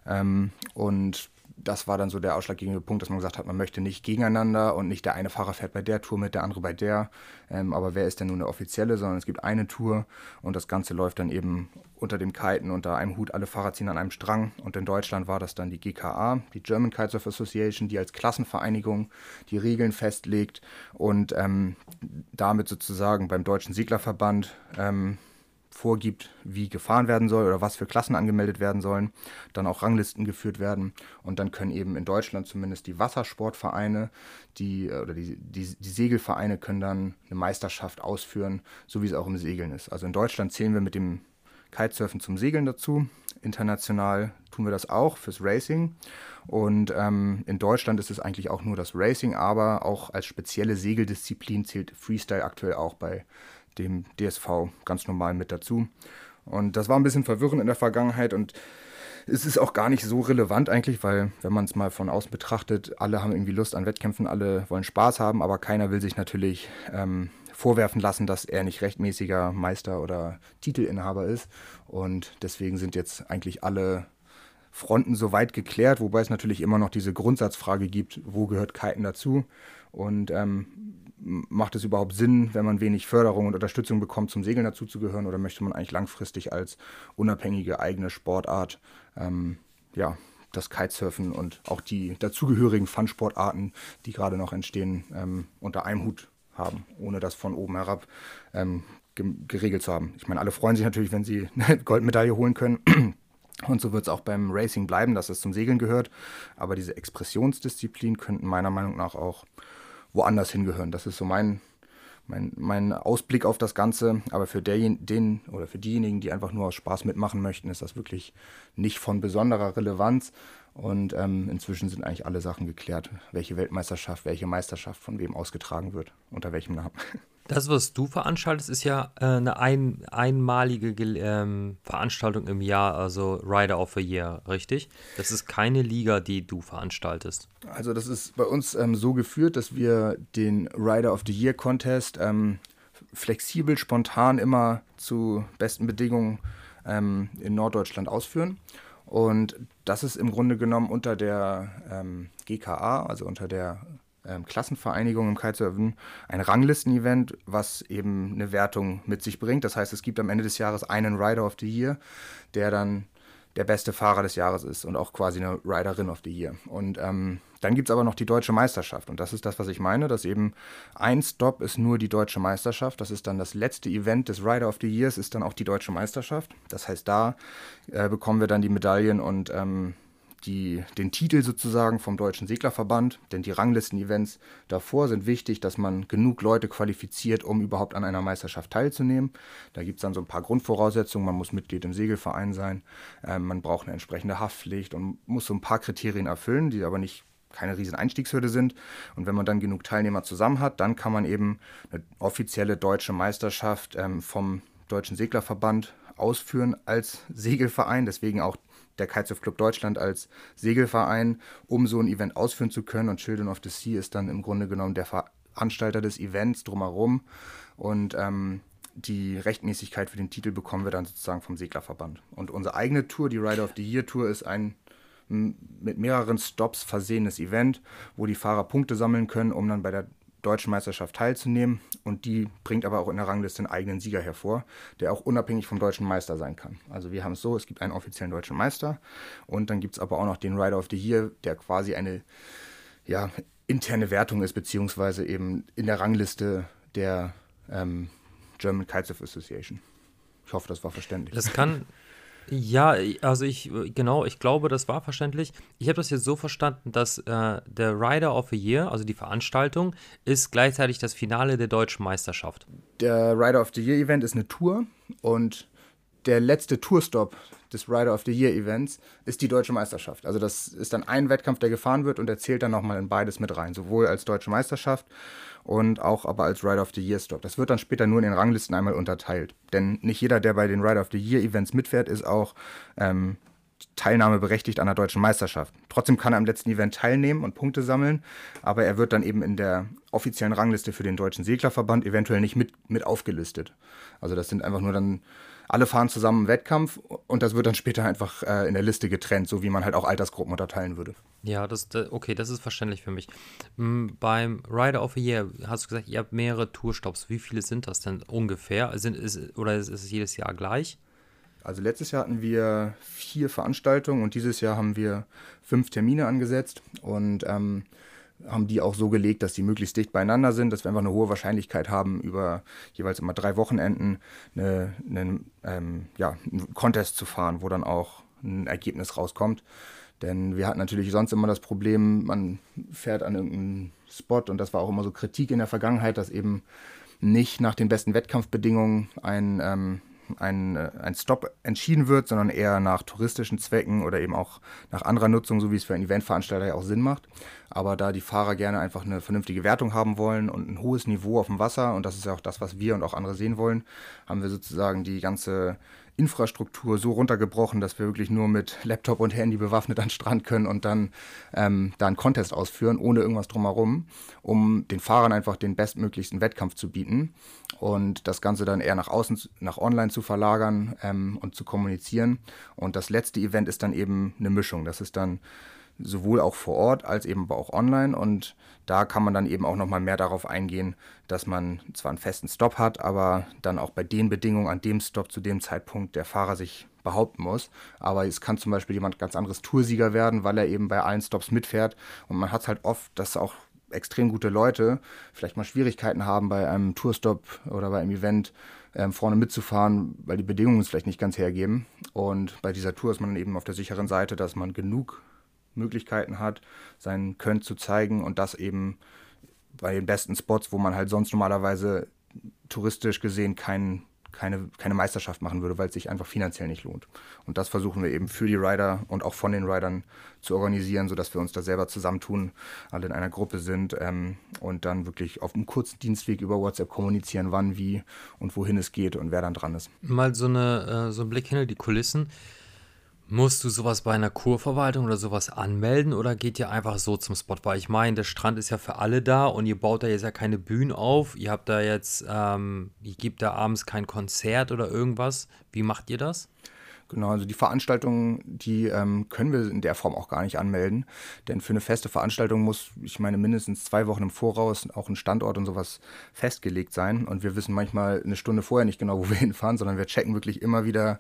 Ähm, und das war dann so der ausschlaggebende Punkt, dass man gesagt hat, man möchte nicht gegeneinander und nicht der eine Fahrer fährt bei der Tour mit, der andere bei der. Ähm, aber wer ist denn nun der offizielle, sondern es gibt eine Tour und das Ganze läuft dann eben unter dem Kiten, unter einem Hut, alle Fahrer ziehen an einem Strang. Und in Deutschland war das dann die GKA, die German Kitesurf Association, die als Klassenvereinigung die Regeln festlegt und ähm, damit sozusagen beim Deutschen Seglerverband ähm, vorgibt, wie gefahren werden soll oder was für Klassen angemeldet werden sollen, dann auch Ranglisten geführt werden und dann können eben in Deutschland zumindest die Wassersportvereine, die äh, oder die, die, die Segelvereine können dann eine Meisterschaft ausführen, so wie es auch im Segeln ist. Also in Deutschland zählen wir mit dem Kitesurfen zum Segeln dazu. International tun wir das auch fürs Racing. Und ähm, in Deutschland ist es eigentlich auch nur das Racing, aber auch als spezielle Segeldisziplin zählt Freestyle aktuell auch bei dem DSV ganz normal mit dazu. Und das war ein bisschen verwirrend in der Vergangenheit und es ist auch gar nicht so relevant eigentlich, weil wenn man es mal von außen betrachtet, alle haben irgendwie Lust an Wettkämpfen, alle wollen Spaß haben, aber keiner will sich natürlich ähm, vorwerfen lassen, dass er nicht rechtmäßiger Meister oder Titelinhaber ist. Und deswegen sind jetzt eigentlich alle Fronten soweit geklärt, wobei es natürlich immer noch diese Grundsatzfrage gibt, wo gehört Kiten dazu? Und ähm, macht es überhaupt Sinn, wenn man wenig Förderung und Unterstützung bekommt, zum Segeln dazuzugehören oder möchte man eigentlich langfristig als unabhängige eigene Sportart ähm, ja, das Kitesurfen und auch die dazugehörigen Fun-Sportarten, die gerade noch entstehen, ähm, unter einem Hut haben, ohne das von oben herab ähm, geregelt zu haben. Ich meine, alle freuen sich natürlich, wenn sie eine Goldmedaille holen können. Und so wird es auch beim Racing bleiben, dass es zum Segeln gehört. Aber diese Expressionsdisziplin könnten meiner Meinung nach auch woanders hingehören. Das ist so mein, mein, mein Ausblick auf das Ganze. Aber für den, den oder für diejenigen, die einfach nur aus Spaß mitmachen möchten, ist das wirklich nicht von besonderer Relevanz. Und ähm, inzwischen sind eigentlich alle Sachen geklärt, welche Weltmeisterschaft, welche Meisterschaft von wem ausgetragen wird, unter welchem Namen. Das, was du veranstaltest, ist ja äh, eine ein, einmalige ähm, Veranstaltung im Jahr, also Rider of the Year, richtig? Das ist keine Liga, die du veranstaltest. Also das ist bei uns ähm, so geführt, dass wir den Rider of the Year Contest ähm, flexibel, spontan immer zu besten Bedingungen ähm, in Norddeutschland ausführen. Und das ist im Grunde genommen unter der ähm, GKA, also unter der Klassenvereinigung im Kitesurfen ein Ranglisten-Event, was eben eine Wertung mit sich bringt. Das heißt, es gibt am Ende des Jahres einen Rider of the Year, der dann der beste Fahrer des Jahres ist und auch quasi eine Riderin of the Year. Und ähm, dann gibt es aber noch die deutsche Meisterschaft. Und das ist das, was ich meine, dass eben ein Stop ist nur die deutsche Meisterschaft. Das ist dann das letzte Event des Rider of the Years, ist dann auch die deutsche Meisterschaft. Das heißt, da äh, bekommen wir dann die Medaillen und ähm, die, den Titel sozusagen vom Deutschen Seglerverband, denn die Ranglisten-Events davor sind wichtig, dass man genug Leute qualifiziert, um überhaupt an einer Meisterschaft teilzunehmen. Da gibt es dann so ein paar Grundvoraussetzungen. Man muss Mitglied im Segelverein sein, äh, man braucht eine entsprechende Haftpflicht und muss so ein paar Kriterien erfüllen, die aber nicht keine riesen Einstiegshürde sind. Und wenn man dann genug Teilnehmer zusammen hat, dann kann man eben eine offizielle deutsche Meisterschaft ähm, vom Deutschen Seglerverband ausführen als Segelverein. Deswegen auch der Kitesurf Club Deutschland als Segelverein, um so ein Event ausführen zu können. Und Children of the Sea ist dann im Grunde genommen der Veranstalter des Events drumherum. Und ähm, die Rechtmäßigkeit für den Titel bekommen wir dann sozusagen vom Seglerverband. Und unsere eigene Tour, die Rider of the Year Tour, ist ein mit mehreren Stops versehenes Event, wo die Fahrer Punkte sammeln können, um dann bei der deutschen Meisterschaft teilzunehmen. Und die bringt aber auch in der Rangliste einen eigenen Sieger hervor, der auch unabhängig vom deutschen Meister sein kann. Also wir haben es so, es gibt einen offiziellen deutschen Meister und dann gibt es aber auch noch den Rider of the Year, der quasi eine ja, interne Wertung ist, beziehungsweise eben in der Rangliste der ähm, German Kitesurf Association. Ich hoffe, das war verständlich. Das kann, ja, also ich, genau, ich glaube, das war verständlich. Ich habe das jetzt so verstanden, dass äh, der Rider of the Year, also die Veranstaltung, ist gleichzeitig das Finale der deutschen Meisterschaft. Der Rider of the Year Event ist eine Tour und der letzte Tourstop des Rider of the Year Events ist die deutsche Meisterschaft. Also das ist dann ein Wettkampf, der gefahren wird und der zählt dann nochmal in beides mit rein, sowohl als deutsche Meisterschaft und auch aber als Rider of the Year Stop. Das wird dann später nur in den Ranglisten einmal unterteilt. Denn nicht jeder, der bei den Rider of the Year Events mitfährt, ist auch ähm, Teilnahme berechtigt an der deutschen Meisterschaft. Trotzdem kann er am letzten Event teilnehmen und Punkte sammeln, aber er wird dann eben in der offiziellen Rangliste für den Deutschen Seglerverband eventuell nicht mit, mit aufgelistet. Also das sind einfach nur dann alle fahren zusammen einen Wettkampf und das wird dann später einfach äh, in der Liste getrennt, so wie man halt auch Altersgruppen unterteilen würde. Ja, das, okay, das ist verständlich für mich. Beim Rider of the Year hast du gesagt, ihr habt mehrere Tourstops. Wie viele sind das denn ungefähr? Sind, ist, oder ist es jedes Jahr gleich? Also letztes Jahr hatten wir vier Veranstaltungen und dieses Jahr haben wir fünf Termine angesetzt und ähm, haben die auch so gelegt, dass die möglichst dicht beieinander sind, dass wir einfach eine hohe Wahrscheinlichkeit haben, über jeweils immer drei Wochenenden eine, eine, ähm, ja, einen Contest zu fahren, wo dann auch ein Ergebnis rauskommt. Denn wir hatten natürlich sonst immer das Problem, man fährt an irgendeinen Spot und das war auch immer so Kritik in der Vergangenheit, dass eben nicht nach den besten Wettkampfbedingungen ein, ähm, ein, äh, ein Stop entschieden wird, sondern eher nach touristischen Zwecken oder eben auch nach anderer Nutzung, so wie es für einen Eventveranstalter ja auch Sinn macht. Aber da die Fahrer gerne einfach eine vernünftige Wertung haben wollen und ein hohes Niveau auf dem Wasser, und das ist ja auch das, was wir und auch andere sehen wollen, haben wir sozusagen die ganze Infrastruktur so runtergebrochen, dass wir wirklich nur mit Laptop und Handy bewaffnet an den Strand können und dann ähm, da einen Contest ausführen, ohne irgendwas drumherum, um den Fahrern einfach den bestmöglichsten Wettkampf zu bieten und das Ganze dann eher nach außen, nach online zu verlagern ähm, und zu kommunizieren. Und das letzte Event ist dann eben eine Mischung. Das ist dann sowohl auch vor Ort als eben aber auch online. Und da kann man dann eben auch nochmal mehr darauf eingehen, dass man zwar einen festen Stop hat, aber dann auch bei den Bedingungen an dem Stop zu dem Zeitpunkt der Fahrer sich behaupten muss. Aber es kann zum Beispiel jemand ganz anderes Toursieger werden, weil er eben bei allen Stops mitfährt. Und man hat es halt oft, dass auch extrem gute Leute vielleicht mal Schwierigkeiten haben bei einem Tourstop oder bei einem Event ähm, vorne mitzufahren, weil die Bedingungen es vielleicht nicht ganz hergeben. Und bei dieser Tour ist man eben auf der sicheren Seite, dass man genug Möglichkeiten hat, sein Können zu zeigen und das eben bei den besten Spots, wo man halt sonst normalerweise touristisch gesehen keinen keine, keine Meisterschaft machen würde, weil es sich einfach finanziell nicht lohnt. Und das versuchen wir eben für die Rider und auch von den Riders zu organisieren, sodass wir uns da selber zusammentun, alle in einer Gruppe sind ähm, und dann wirklich auf einem kurzen Dienstweg über WhatsApp kommunizieren, wann, wie und wohin es geht und wer dann dran ist. Mal so, eine, äh, so ein Blick hinter die Kulissen. Musst du sowas bei einer Kurverwaltung oder sowas anmelden oder geht ihr einfach so zum Spot? Weil ich meine, der Strand ist ja für alle da und ihr baut da jetzt ja keine Bühnen auf. Ihr habt da jetzt, ähm, ihr gebt da abends kein Konzert oder irgendwas. Wie macht ihr das? Genau, also die Veranstaltungen, die ähm, können wir in der Form auch gar nicht anmelden. Denn für eine feste Veranstaltung muss, ich meine, mindestens zwei Wochen im Voraus auch ein Standort und sowas festgelegt sein. Und wir wissen manchmal eine Stunde vorher nicht genau, wo wir hinfahren, sondern wir checken wirklich immer wieder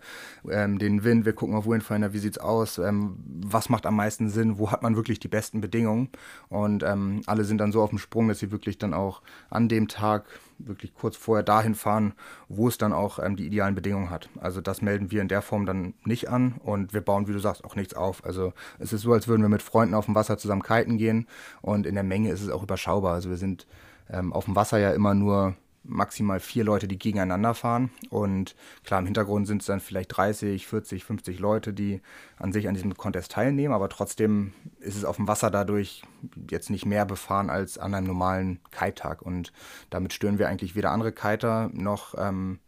ähm, den Wind. Wir gucken auf wohin fahren, wie sieht es aus, ähm, was macht am meisten Sinn, wo hat man wirklich die besten Bedingungen. Und ähm, alle sind dann so auf dem Sprung, dass sie wirklich dann auch an dem Tag wirklich kurz vorher dahin fahren, wo es dann auch ähm, die idealen Bedingungen hat. Also das melden wir in der Form dann nicht an und wir bauen, wie du sagst, auch nichts auf. Also es ist so, als würden wir mit Freunden auf dem Wasser zusammen kiten gehen und in der Menge ist es auch überschaubar. Also wir sind ähm, auf dem Wasser ja immer nur maximal vier Leute, die gegeneinander fahren. Und klar, im Hintergrund sind es dann vielleicht 30, 40, 50 Leute, die an sich an diesem Contest teilnehmen. Aber trotzdem ist es auf dem Wasser dadurch jetzt nicht mehr befahren als an einem normalen Kite-Tag. Und damit stören wir eigentlich weder andere Kiter noch ähm,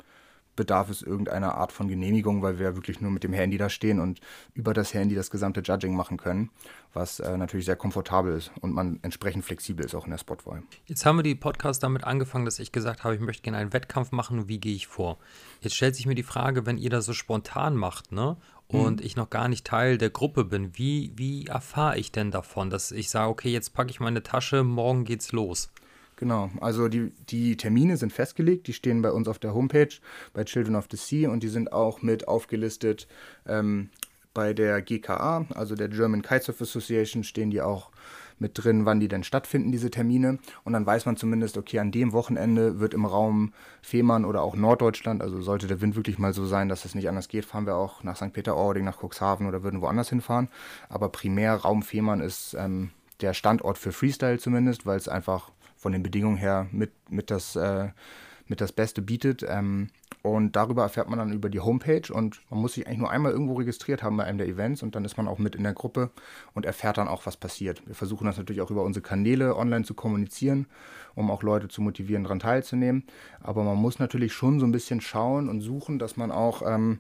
bedarf es irgendeiner Art von Genehmigung, weil wir wirklich nur mit dem Handy da stehen und über das Handy das gesamte Judging machen können, was äh, natürlich sehr komfortabel ist und man entsprechend flexibel ist auch in der Spotwahl. Jetzt haben wir die Podcast damit angefangen, dass ich gesagt habe, ich möchte gerne einen Wettkampf machen, wie gehe ich vor? Jetzt stellt sich mir die Frage, wenn ihr das so spontan macht, ne? Und mhm. ich noch gar nicht Teil der Gruppe bin, wie, wie erfahre ich denn davon, dass ich sage, okay, jetzt packe ich meine Tasche, morgen geht's los? Genau, also die, die Termine sind festgelegt, die stehen bei uns auf der Homepage bei Children of the Sea und die sind auch mit aufgelistet ähm, bei der GKA, also der German Kitesurf Association, stehen die auch mit drin, wann die denn stattfinden, diese Termine. Und dann weiß man zumindest, okay, an dem Wochenende wird im Raum Fehmarn oder auch Norddeutschland, also sollte der Wind wirklich mal so sein, dass es nicht anders geht, fahren wir auch nach St. Peter-Ording, nach Cuxhaven oder würden woanders hinfahren. Aber primär Raum Fehmarn ist ähm, der Standort für Freestyle zumindest, weil es einfach von den Bedingungen her mit, mit, das, äh, mit das Beste bietet. Ähm, und darüber erfährt man dann über die Homepage und man muss sich eigentlich nur einmal irgendwo registriert haben bei einem der Events und dann ist man auch mit in der Gruppe und erfährt dann auch, was passiert. Wir versuchen das natürlich auch über unsere Kanäle online zu kommunizieren, um auch Leute zu motivieren, daran teilzunehmen. Aber man muss natürlich schon so ein bisschen schauen und suchen, dass man auch ähm,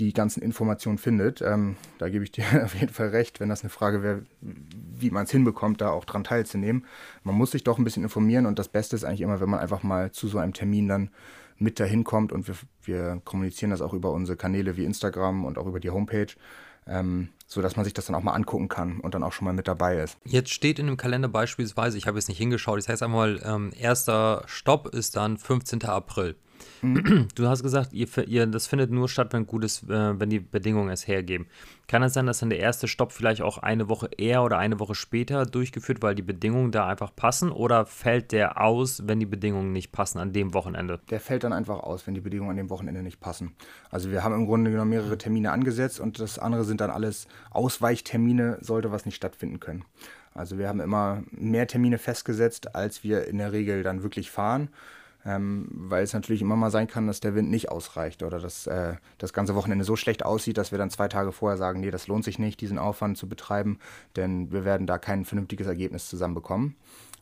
die ganzen Informationen findet. Ähm, da gebe ich dir auf jeden Fall recht, wenn das eine Frage wäre, wie man es hinbekommt, da auch dran teilzunehmen. Man muss sich doch ein bisschen informieren und das Beste ist eigentlich immer, wenn man einfach mal zu so einem Termin dann mit dahin kommt und wir, wir kommunizieren das auch über unsere Kanäle wie Instagram und auch über die Homepage. Ähm, so dass man sich das dann auch mal angucken kann und dann auch schon mal mit dabei ist. Jetzt steht in dem Kalender beispielsweise, ich habe jetzt nicht hingeschaut, das heißt einmal, ähm, erster Stopp ist dann 15. April. Mhm. Du hast gesagt, ihr, ihr, das findet nur statt, wenn gutes, äh, wenn die Bedingungen es hergeben. Kann es sein, dass dann der erste Stopp vielleicht auch eine Woche eher oder eine Woche später durchgeführt, weil die Bedingungen da einfach passen? Oder fällt der aus, wenn die Bedingungen nicht passen an dem Wochenende? Der fällt dann einfach aus, wenn die Bedingungen an dem Wochenende nicht passen. Also wir haben im Grunde genommen mehrere Termine angesetzt und das andere sind dann alles Ausweichtermine, sollte was nicht stattfinden können. Also wir haben immer mehr Termine festgesetzt, als wir in der Regel dann wirklich fahren ähm, weil es natürlich immer mal sein kann, dass der Wind nicht ausreicht oder dass äh, das ganze Wochenende so schlecht aussieht, dass wir dann zwei Tage vorher sagen, nee, das lohnt sich nicht, diesen Aufwand zu betreiben, denn wir werden da kein vernünftiges Ergebnis zusammenbekommen.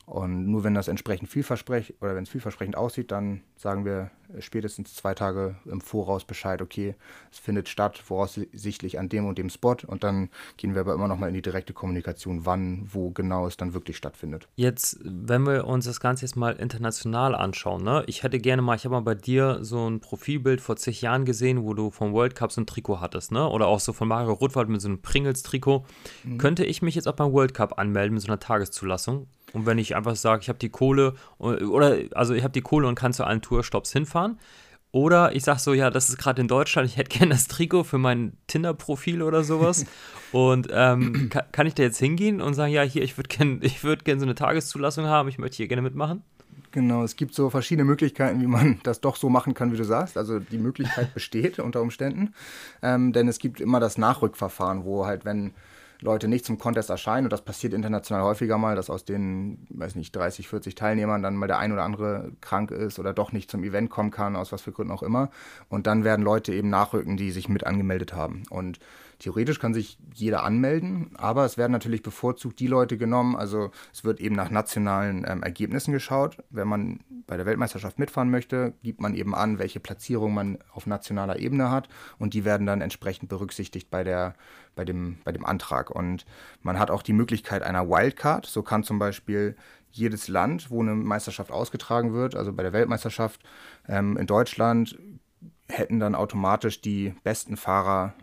Und nur wenn das entsprechend vielversprechend oder wenn es vielversprechend aussieht, dann sagen wir spätestens zwei Tage im Voraus Bescheid, okay, es findet statt, voraussichtlich an dem und dem Spot. Und dann gehen wir aber immer noch mal in die direkte Kommunikation, wann, wo genau es dann wirklich stattfindet. Jetzt, wenn wir uns das Ganze jetzt mal international anschauen, ne? ich hätte gerne mal, ich habe mal bei dir so ein Profilbild vor zig Jahren gesehen, wo du vom World Cup so ein Trikot hattest, ne? oder auch so von Mario Rothwald mit so einem Pringles-Trikot. Mhm. Könnte ich mich jetzt auch beim World Cup anmelden mit so einer Tageszulassung? Und wenn ich einfach sage, ich habe die Kohle oder also ich habe die Kohle und kann zu allen Tourstops hinfahren. Oder ich sage so, ja, das ist gerade in Deutschland, ich hätte gerne das Trikot für mein Tinder-Profil oder sowas. und ähm, kann, kann, ich da jetzt hingehen und sagen, ja, hier, ich würde gerne würd gern so eine Tageszulassung haben, ich möchte hier gerne mitmachen? Genau, es gibt so verschiedene Möglichkeiten, wie man das doch so machen kann, wie du sagst. Also die Möglichkeit besteht unter Umständen. Ähm, denn es gibt immer das Nachrückverfahren, wo halt, wenn Leute nicht zum Contest erscheinen. Und das passiert international häufiger mal, dass aus den, weiß nicht, 30, 40 Teilnehmern dann mal der ein oder andere krank ist oder doch nicht zum Event kommen kann, aus was für Gründen auch immer. Und dann werden Leute eben nachrücken, die sich mit angemeldet haben. Und Theoretisch kann sich jeder anmelden, aber es werden natürlich bevorzugt die Leute genommen. Also es wird eben nach nationalen ähm, Ergebnissen geschaut. Wenn man bei der Weltmeisterschaft mitfahren möchte, gibt man eben an, welche Platzierung man auf nationaler Ebene hat und die werden dann entsprechend berücksichtigt bei, der, bei, dem, bei dem Antrag. Und man hat auch die Möglichkeit einer Wildcard. So kann zum Beispiel jedes Land, wo eine Meisterschaft ausgetragen wird, also bei der Weltmeisterschaft ähm, in Deutschland, hätten dann automatisch die besten Fahrer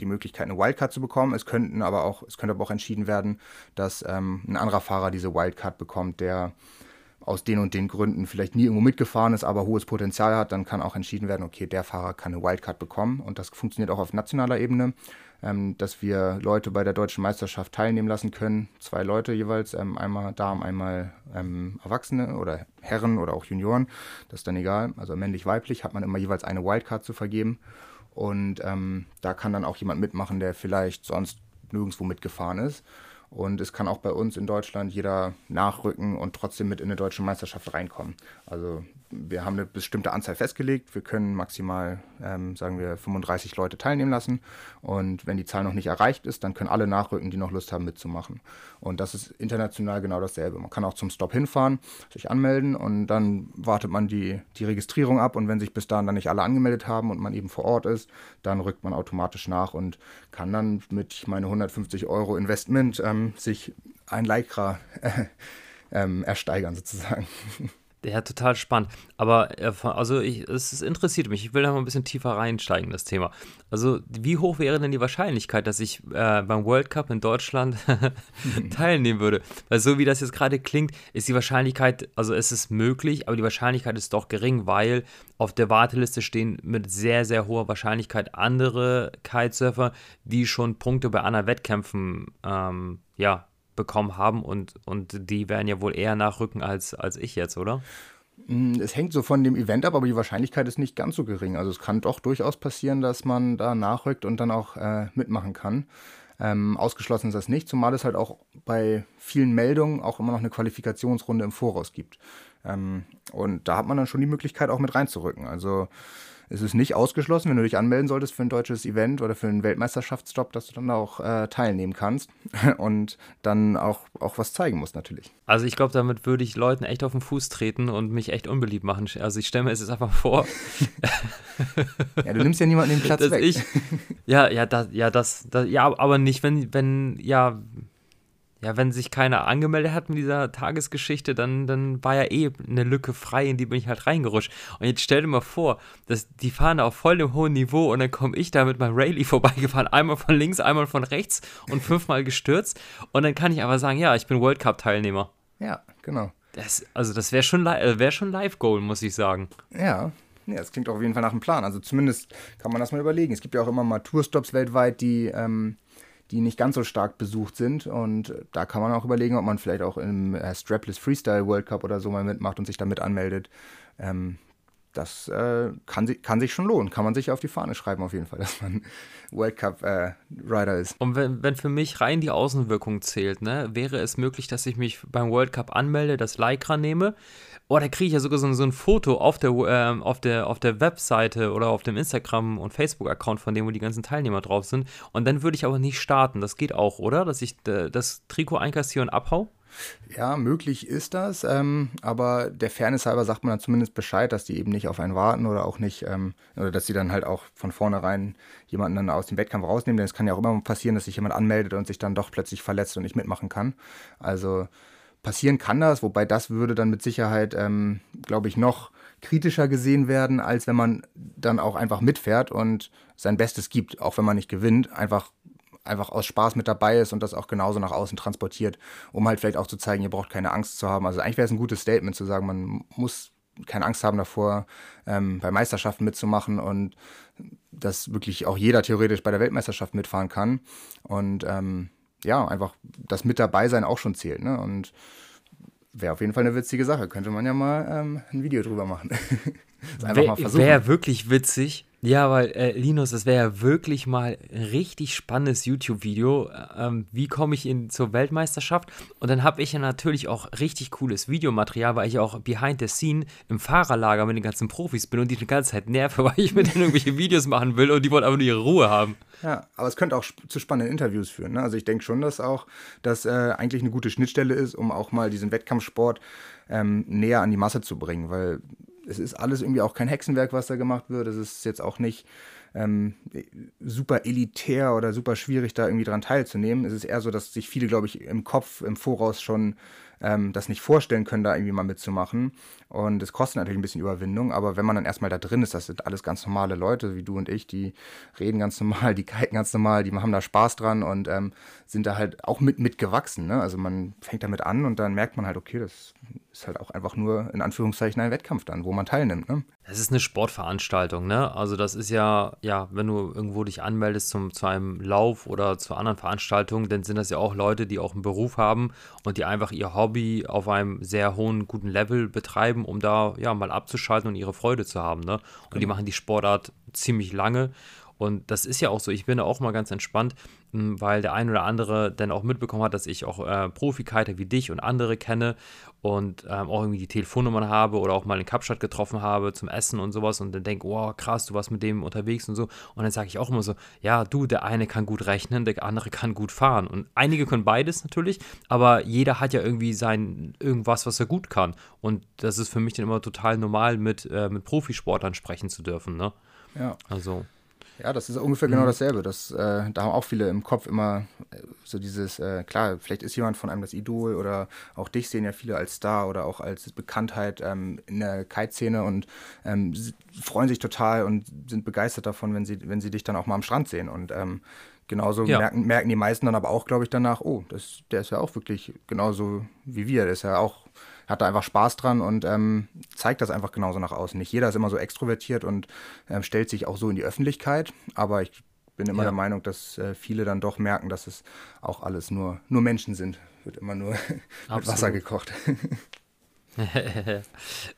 die Möglichkeit, eine Wildcard zu bekommen. Es könnten aber auch, es könnte aber auch entschieden werden, dass ähm, ein anderer Fahrer diese Wildcard bekommt, der aus den und den Gründen vielleicht nie irgendwo mitgefahren ist, aber hohes Potenzial hat, dann kann auch entschieden werden, okay, der Fahrer kann eine Wildcard bekommen. Und das funktioniert auch auf nationaler Ebene, ähm, dass wir Leute bei der deutschen Meisterschaft teilnehmen lassen können. Zwei Leute jeweils, ähm, einmal Damen, einmal ähm, Erwachsene oder Herren oder auch Junioren. Das ist dann egal. Also männlich-weiblich hat man immer jeweils eine Wildcard zu vergeben. Und ähm, da kann dann auch jemand mitmachen, der vielleicht sonst nirgendwo mitgefahren ist. Und es kann auch bei uns in Deutschland jeder nachrücken und trotzdem mit in eine deutsche Meisterschaft reinkommen. Also wir haben eine bestimmte Anzahl festgelegt. Wir können maximal, ähm, sagen wir, 35 Leute teilnehmen lassen. Und wenn die Zahl noch nicht erreicht ist, dann können alle nachrücken, die noch Lust haben mitzumachen. Und das ist international genau dasselbe. Man kann auch zum Stop hinfahren, sich anmelden und dann wartet man die, die Registrierung ab. Und wenn sich bis dahin dann nicht alle angemeldet haben und man eben vor Ort ist, dann rückt man automatisch nach und kann dann mit, ich meine, 150 Euro Investment ähm, sich ein Lycra äh, ähm, ersteigern sozusagen. Ja, total spannend. Aber äh, also ich, es interessiert mich. Ich will da mal ein bisschen tiefer reinsteigen, in das Thema. Also, wie hoch wäre denn die Wahrscheinlichkeit, dass ich äh, beim World Cup in Deutschland teilnehmen würde? Weil so wie das jetzt gerade klingt, ist die Wahrscheinlichkeit, also es ist möglich, aber die Wahrscheinlichkeit ist doch gering, weil auf der Warteliste stehen mit sehr, sehr hoher Wahrscheinlichkeit andere Kitesurfer, die schon Punkte bei anderen Wettkämpfen ähm, ja, bekommen haben und, und die werden ja wohl eher nachrücken als, als ich jetzt, oder? Mm, es hängt so von dem Event ab, aber die Wahrscheinlichkeit ist nicht ganz so gering. Also es kann doch durchaus passieren, dass man da nachrückt und dann auch äh, mitmachen kann. Ähm, ausgeschlossen ist das nicht, zumal es halt auch bei vielen Meldungen auch immer noch eine Qualifikationsrunde im Voraus gibt. Ähm, und da hat man dann schon die Möglichkeit, auch mit reinzurücken. Also es ist nicht ausgeschlossen, wenn du dich anmelden solltest für ein deutsches Event oder für einen Weltmeisterschaftsstopp, dass du dann auch äh, teilnehmen kannst und dann auch, auch was zeigen musst natürlich. Also ich glaube, damit würde ich Leuten echt auf den Fuß treten und mich echt unbeliebt machen. Also ich stelle mir es jetzt einfach vor. ja, du nimmst ja niemanden den Platz weg. Ich, ja, ja, das, ja, das, das, ja, aber nicht, wenn, wenn, ja, ja, wenn sich keiner angemeldet hat mit dieser Tagesgeschichte, dann, dann war ja eh eine Lücke frei, in die bin ich halt reingerutscht. Und jetzt stell dir mal vor, dass die fahren auf voll dem hohen Niveau und dann komme ich da mit meinem Rayleigh vorbeigefahren, einmal von links, einmal von rechts und fünfmal gestürzt. Und dann kann ich aber sagen, ja, ich bin World Cup-Teilnehmer. Ja, genau. Das, also das wäre schon, wär schon Live-Goal, muss ich sagen. Ja, ja, das klingt auf jeden Fall nach einem Plan. Also zumindest kann man das mal überlegen. Es gibt ja auch immer mal Tourstops weltweit, die ähm, die nicht ganz so stark besucht sind. Und da kann man auch überlegen, ob man vielleicht auch im äh, Strapless Freestyle World Cup oder so mal mitmacht und sich damit anmeldet. Ähm, das äh, kann, kann, sich schon lohnen. Kann man sich auf die Fahne schreiben, auf jeden Fall, dass man World Cup äh, Rider ist. Und wenn, wenn für mich rein die Außenwirkung zählt, ne, wäre es möglich, dass ich mich beim World Cup anmelde, das Lycra nehme, Oh, da kriege ich ja sogar so, so, ein Foto auf der, ähm, auf, der, auf der Webseite oder auf dem Instagram- und Facebook-Account von dem, wo die ganzen Teilnehmer drauf sind. Und dann würde ich aber nicht starten. Das geht auch, oder? Dass ich äh, das Trikot einkassiere und abhau? Ja, möglich ist das, ähm, aber der Fairness halber sagt man dann zumindest Bescheid, dass die eben nicht auf einen warten oder auch nicht, ähm, oder dass sie dann halt auch von vornherein jemanden dann aus dem Wettkampf rausnehmen, denn es kann ja auch immer passieren, dass sich jemand anmeldet und sich dann doch plötzlich verletzt und nicht mitmachen kann. Also passieren kann das, wobei das würde dann mit Sicherheit, ähm, glaube ich, noch kritischer gesehen werden, als wenn man dann auch einfach mitfährt und sein Bestes gibt, auch wenn man nicht gewinnt, einfach einfach aus Spaß mit dabei ist und das auch genauso nach außen transportiert, um halt vielleicht auch zu zeigen, ihr braucht keine Angst zu haben. Also eigentlich wäre es ein gutes Statement zu sagen, man muss keine Angst haben davor, ähm, bei Meisterschaften mitzumachen und dass wirklich auch jeder theoretisch bei der Weltmeisterschaft mitfahren kann. Und ähm, ja, einfach das mit dabei sein auch schon zählt. Ne? Und wäre auf jeden Fall eine witzige Sache. Könnte man ja mal ähm, ein Video drüber machen. Wäre wirklich witzig. Ja, weil äh, Linus, das wäre ja wirklich mal ein richtig spannendes YouTube-Video. Ähm, wie komme ich in zur Weltmeisterschaft? Und dann habe ich ja natürlich auch richtig cooles Videomaterial, weil ich auch behind the scene im Fahrerlager mit den ganzen Profis bin und die die ganze Zeit nerve, weil ich mit denen irgendwelche Videos machen will und die wollen aber nur ihre Ruhe haben. Ja, aber es könnte auch zu spannenden Interviews führen. Ne? Also ich denke schon, dass auch das äh, eigentlich eine gute Schnittstelle ist, um auch mal diesen Wettkampfsport ähm, näher an die Masse zu bringen, weil es ist alles irgendwie auch kein Hexenwerk, was da gemacht wird. Es ist jetzt auch nicht ähm, super elitär oder super schwierig, da irgendwie dran teilzunehmen. Es ist eher so, dass sich viele, glaube ich, im Kopf im Voraus schon ähm, das nicht vorstellen können, da irgendwie mal mitzumachen. Und es kostet natürlich ein bisschen Überwindung, aber wenn man dann erstmal da drin ist, das sind alles ganz normale Leute, wie du und ich, die reden ganz normal, die kiten ganz normal, die haben da Spaß dran und ähm, sind da halt auch mit mitgewachsen. Ne? Also man fängt damit an und dann merkt man halt, okay, das ist halt auch einfach nur in Anführungszeichen ein Wettkampf dann, wo man teilnimmt. Ne? Es ist eine Sportveranstaltung, ne? Also das ist ja, ja, wenn du irgendwo dich anmeldest zum, zu einem Lauf oder zu anderen Veranstaltungen, dann sind das ja auch Leute, die auch einen Beruf haben und die einfach ihr Hobby auf einem sehr hohen, guten Level betreiben, um da ja mal abzuschalten und ihre Freude zu haben, ne? Und genau. die machen die Sportart ziemlich lange und das ist ja auch so. Ich bin da auch mal ganz entspannt, weil der ein oder andere dann auch mitbekommen hat, dass ich auch äh, Profikiter wie dich und andere kenne und ähm, auch irgendwie die Telefonnummern habe oder auch mal in Kapstadt getroffen habe zum Essen und sowas und dann denke, oh krass, du warst mit dem unterwegs und so. Und dann sage ich auch immer so, ja, du, der eine kann gut rechnen, der andere kann gut fahren. Und einige können beides natürlich, aber jeder hat ja irgendwie sein irgendwas, was er gut kann. Und das ist für mich dann immer total normal, mit, äh, mit Profisportlern sprechen zu dürfen. Ne? Ja. Also. Ja, das ist ungefähr genau mhm. dasselbe. Das, äh, da haben auch viele im Kopf immer äh, so dieses, äh, klar, vielleicht ist jemand von einem das Idol oder auch dich sehen ja viele als Star oder auch als Bekanntheit ähm, in der Kite-Szene und ähm, freuen sich total und sind begeistert davon, wenn sie, wenn sie dich dann auch mal am Strand sehen. Und ähm, genauso ja. merken, merken die meisten dann aber auch, glaube ich, danach, oh, das, der ist ja auch wirklich genauso wie wir. Der ist ja auch hat da einfach Spaß dran und ähm, zeigt das einfach genauso nach außen. Nicht jeder ist immer so extrovertiert und ähm, stellt sich auch so in die Öffentlichkeit, aber ich bin immer ja. der Meinung, dass äh, viele dann doch merken, dass es auch alles nur, nur Menschen sind. Wird immer nur mit Wasser gekocht.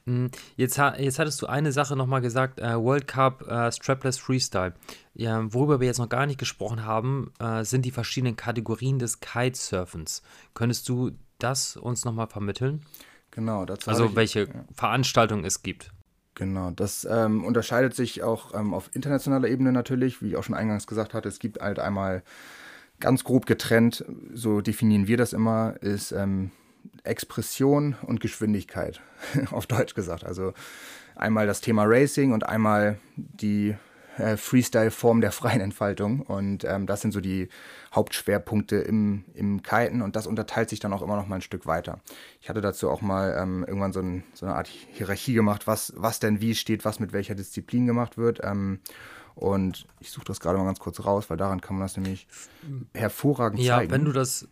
Hm, jetzt, jetzt hattest du eine Sache nochmal gesagt, äh, World Cup äh, Strapless Freestyle. Ja, worüber wir jetzt noch gar nicht gesprochen haben, äh, sind die verschiedenen Kategorien des Kitesurfens. Könntest du das uns nochmal vermitteln? Genau, dazu. Also ich, welche ja. Veranstaltungen es gibt. Genau, das ähm, unterscheidet sich auch ähm, auf internationaler Ebene natürlich, wie ich auch schon eingangs gesagt hatte. Es gibt halt einmal ganz grob getrennt, so definieren wir das immer, ist ähm, Expression und Geschwindigkeit, auf Deutsch gesagt. Also einmal das Thema Racing und einmal die äh, Freestyle-Form der freien Entfaltung. Und ähm, das sind so die Hauptschwerpunkte im, im Kiten und das unterteilt sich dann auch immer noch mal ein Stück weiter. Ich hatte dazu auch mal ähm, irgendwann so, ein, so, eine Art Hierarchie gemacht, was, was denn wie steht, was mit welcher Disziplin gemacht wird. Ähm, und ich suche das gerade mal ganz kurz raus, weil daran kann man das nämlich hervorragend ja, zeigen. Ja, wenn du das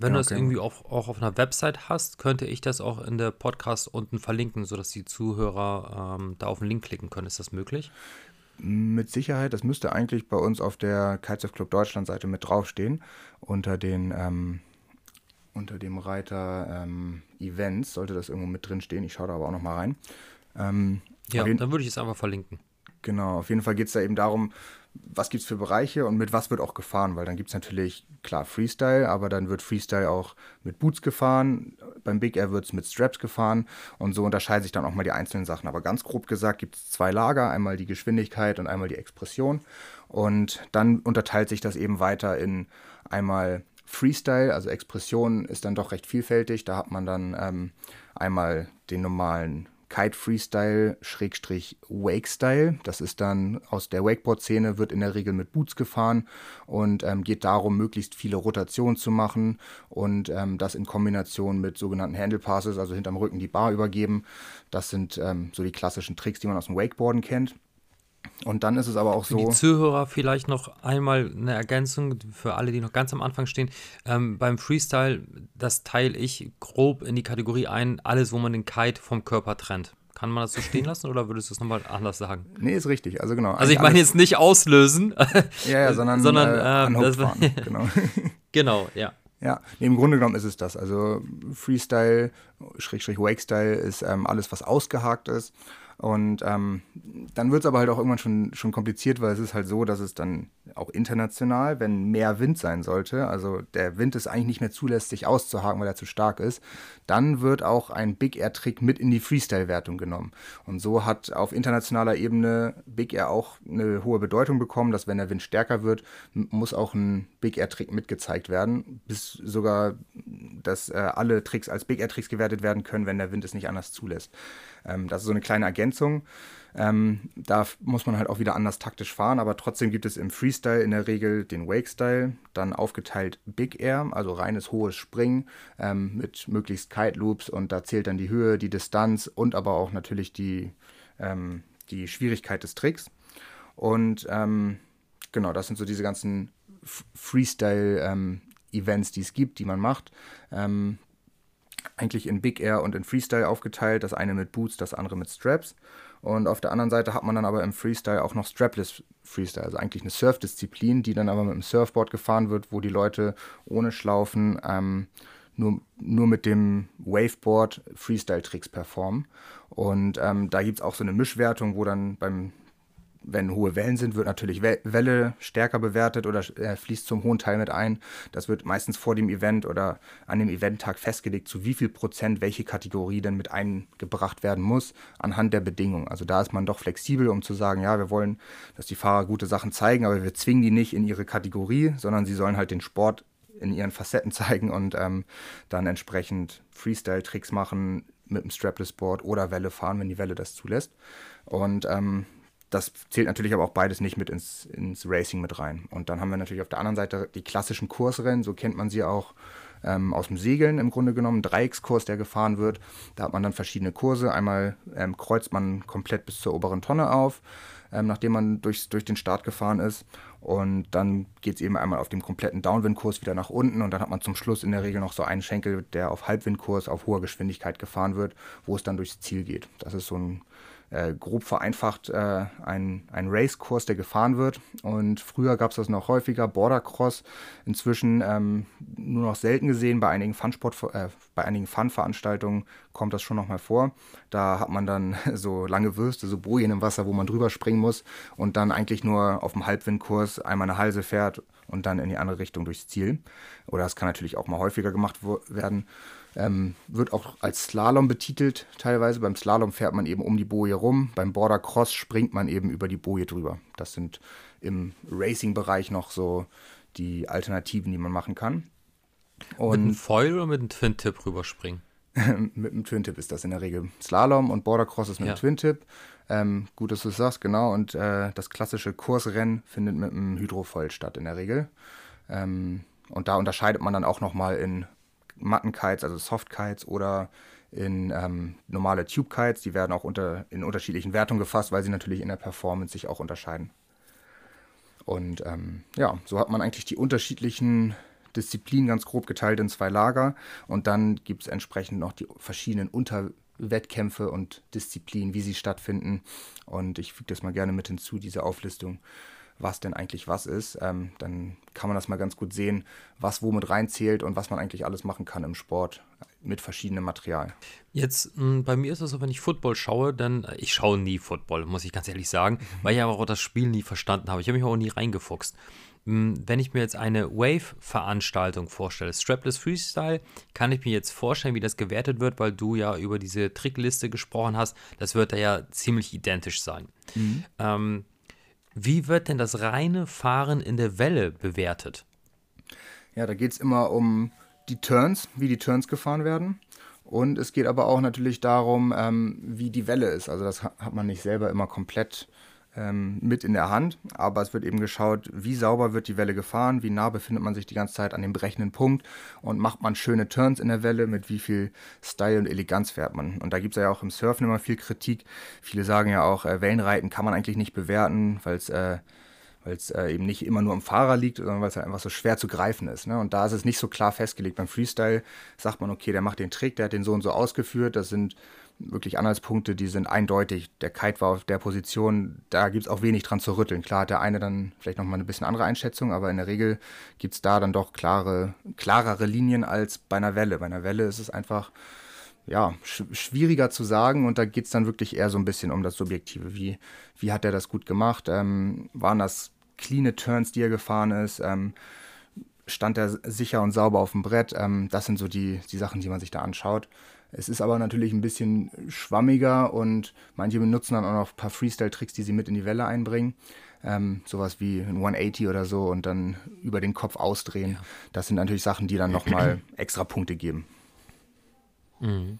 wenn ja, du das irgendwie auch, auch auf einer Website hast, könnte ich das auch in der Podcast unten verlinken, sodass die Zuhörer ähm, da auf den Link klicken können. Ist das möglich? Mit Sicherheit, das müsste eigentlich bei uns auf der Kitesurf Club Deutschland Seite mit draufstehen. Unter den ähm, unter dem Reiter ähm, Events sollte das irgendwo mit drin stehen. Ich schaue da aber auch noch mal rein. Ähm, ja, dann würde ich es einfach verlinken. Genau, auf jeden Fall geht es da eben darum, was gibt es für Bereiche und mit was wird auch gefahren, weil dann gibt es natürlich, klar, Freestyle, aber dann wird Freestyle auch mit Boots gefahren, beim Big Air wird es mit Straps gefahren und so unterscheiden sich dann auch mal die einzelnen Sachen. Aber ganz grob gesagt gibt es zwei Lager, einmal die Geschwindigkeit und einmal die Expression und dann unterteilt sich das eben weiter in einmal Freestyle, also Expression, ist dann doch recht vielfältig. Da hat man dann ähm, einmal den normalen Kite Freestyle Schrägstrich Wake Style. Das ist dann aus der Wakeboard-Szene, wird in der Regel mit Boots gefahren und ähm, geht darum, möglichst viele Rotationen zu machen und ähm, das in Kombination mit sogenannten Handle Passes, also hinterm Rücken die Bar übergeben. Das sind ähm, so die klassischen Tricks, die man aus dem Wakeboarden kennt. Und dann ist es aber auch für so. Die Zuhörer vielleicht noch einmal eine Ergänzung für alle, die noch ganz am Anfang stehen. Ähm, beim Freestyle, das teile ich grob in die Kategorie ein, alles, wo man den Kite vom Körper trennt. Kann man das so stehen lassen oder würdest du es nochmal anders sagen? Nee, ist richtig. Also genau. Also ich meine jetzt nicht auslösen. Ja, ja, sondern, sondern äh, das, genau. genau, ja. Ja, nee, im Grunde genommen ist es das. Also Freestyle, Schrägstrich Wakestyle ist ähm, alles, was ausgehakt ist. Und ähm, dann wird es aber halt auch irgendwann schon, schon kompliziert, weil es ist halt so, dass es dann auch international, wenn mehr Wind sein sollte, also der Wind es eigentlich nicht mehr zulässt, sich auszuhaken, weil er zu stark ist, dann wird auch ein Big Air Trick mit in die Freestyle-Wertung genommen. Und so hat auf internationaler Ebene Big Air auch eine hohe Bedeutung bekommen, dass wenn der Wind stärker wird, muss auch ein Big Air Trick mitgezeigt werden, bis sogar, dass äh, alle Tricks als Big Air Tricks gewertet werden können, wenn der Wind es nicht anders zulässt. Ähm, das ist so eine kleine Ergänzung. Ähm, da muss man halt auch wieder anders taktisch fahren, aber trotzdem gibt es im Freestyle in der Regel den Wake-Style, dann aufgeteilt Big Air, also reines hohes Springen ähm, mit möglichst Kite Loops und da zählt dann die Höhe, die Distanz und aber auch natürlich die, ähm, die Schwierigkeit des Tricks. Und ähm, genau, das sind so diese ganzen Freestyle-Events, ähm, die es gibt, die man macht. Eigentlich in Big Air und in Freestyle aufgeteilt. Das eine mit Boots, das andere mit Straps. Und auf der anderen Seite hat man dann aber im Freestyle auch noch Strapless Freestyle, also eigentlich eine Surfdisziplin, die dann aber mit dem Surfboard gefahren wird, wo die Leute ohne Schlaufen ähm, nur, nur mit dem Waveboard Freestyle-Tricks performen. Und ähm, da gibt es auch so eine Mischwertung, wo dann beim wenn hohe Wellen sind, wird natürlich Welle stärker bewertet oder äh, fließt zum hohen Teil mit ein. Das wird meistens vor dem Event oder an dem Eventtag festgelegt, zu wie viel Prozent welche Kategorie denn mit eingebracht werden muss, anhand der Bedingungen. Also da ist man doch flexibel, um zu sagen, ja, wir wollen, dass die Fahrer gute Sachen zeigen, aber wir zwingen die nicht in ihre Kategorie, sondern sie sollen halt den Sport in ihren Facetten zeigen und ähm, dann entsprechend Freestyle-Tricks machen mit dem Strapless-Board oder Welle fahren, wenn die Welle das zulässt. Und ähm, das zählt natürlich aber auch beides nicht mit ins, ins Racing mit rein. Und dann haben wir natürlich auf der anderen Seite die klassischen Kursrennen, so kennt man sie auch ähm, aus dem Segeln im Grunde genommen, Dreieckskurs, der gefahren wird. Da hat man dann verschiedene Kurse. Einmal ähm, kreuzt man komplett bis zur oberen Tonne auf, ähm, nachdem man durchs, durch den Start gefahren ist. Und dann geht es eben einmal auf dem kompletten Downwindkurs wieder nach unten und dann hat man zum Schluss in der Regel noch so einen Schenkel, der auf Halbwindkurs auf hoher Geschwindigkeit gefahren wird, wo es dann durchs Ziel geht. Das ist so ein äh, grob vereinfacht äh, ein, ein Racekurs, der gefahren wird. Und früher gab es das noch häufiger, Bordercross. Inzwischen ähm, nur noch selten gesehen. Bei einigen Fun-Sport, äh, bei einigen Fun-Veranstaltungen kommt das schon noch mal vor. Da hat man dann so lange Würste, so Bojen im Wasser, wo man drüber springen muss und dann eigentlich nur auf dem Halbwindkurs einmal eine Halse fährt und dann in die andere Richtung durchs Ziel. Oder das kann natürlich auch mal häufiger gemacht werden. Ähm, wird auch als Slalom betitelt teilweise. Beim Slalom fährt man eben um die Boje rum. Beim Border Cross springt man eben über die Boje drüber. Das sind im Racing-Bereich noch so die Alternativen, die man machen kann. Und mit einem Foil oder mit einem Twin-Tip rüberspringen? mit einem Twin-Tip ist das in der Regel. Slalom und Border Cross ist mit ja. einem Twin-Tip. Ähm, gut, dass du es sagst, genau. Und äh, das klassische Kursrennen findet mit einem Hydrofoil statt in der Regel. Ähm, und da unterscheidet man dann auch nochmal in Mattenkites, also Softkites oder in ähm, normale Tube-Kites. Die werden auch unter, in unterschiedlichen Wertungen gefasst, weil sie natürlich in der Performance sich auch unterscheiden. Und ähm, ja, so hat man eigentlich die unterschiedlichen Disziplinen ganz grob geteilt in zwei Lager. Und dann gibt es entsprechend noch die verschiedenen Unterwettkämpfe und Disziplinen, wie sie stattfinden. Und ich füge das mal gerne mit hinzu, diese Auflistung was denn eigentlich was ist. Ähm, dann kann man das mal ganz gut sehen, was womit reinzählt und was man eigentlich alles machen kann im Sport mit verschiedenem Material. Jetzt, mh, hm, bei mir ist es so, wenn ich Football schaue, dann, äh, ich schaue nie Football, muss ich ganz ehrlich sagen, mhm. weil ich aber auch das Spiel nie verstanden habe. Ich habe mich auch nie reingefuchst. Hm, wenn ich mir jetzt eine Wave-Veranstaltung vorstelle, Strapless Freestyle, kann ich mir jetzt vorstellen, wie das gewertet wird, weil du ja über diese Trickliste gesprochen hast. Das wird da ja ziemlich identisch sein. Mhm. Ähm, wie wird denn das reine Fahren in der Welle bewertet? Ja, da geht es immer um die Turns, wie die Turns gefahren werden. Und es geht aber auch natürlich darum, ähm, wie die Welle ist. Also das hat man nicht selber immer komplett ähm, mit in der Hand, aber es wird eben geschaut, wie sauber wird die Welle gefahren, wie nah befindet man sich die ganze Zeit an dem brechenden Punkt und macht man schöne Turns in der Welle, mit wie viel Style und Eleganz fährt man. Und da gibt es ja auch im Surfen immer viel Kritik. Viele sagen ja auch, äh, Wellenreiten kann man eigentlich nicht bewerten, weil es äh, weil es äh, eben nicht immer nur am Fahrer liegt, sondern weil es halt einfach so schwer zu greifen ist. Ne? Und da ist es nicht so klar festgelegt. Beim Freestyle sagt man, okay, der macht den Trick, der hat den so und so ausgeführt. Das sind wirklich Anhaltspunkte, die sind eindeutig. Der Kite war auf der Position, da gibt es auch wenig dran zu rütteln. Klar hat der eine dann vielleicht nochmal eine bisschen andere Einschätzung, aber in der Regel gibt es da dann doch klare, klarere Linien als bei einer Welle. Bei einer Welle ist es einfach ja, sch schwieriger zu sagen und da geht es dann wirklich eher so ein bisschen um das Subjektive. Wie, wie hat er das gut gemacht? Ähm, waren das cleane Turns, die er gefahren ist? Ähm, stand er sicher und sauber auf dem Brett? Ähm, das sind so die, die Sachen, die man sich da anschaut. Es ist aber natürlich ein bisschen schwammiger und manche benutzen dann auch noch ein paar Freestyle-Tricks, die sie mit in die Welle einbringen. Ähm, sowas wie ein 180 oder so und dann über den Kopf ausdrehen. Ja. Das sind natürlich Sachen, die dann nochmal extra Punkte geben. Mhm.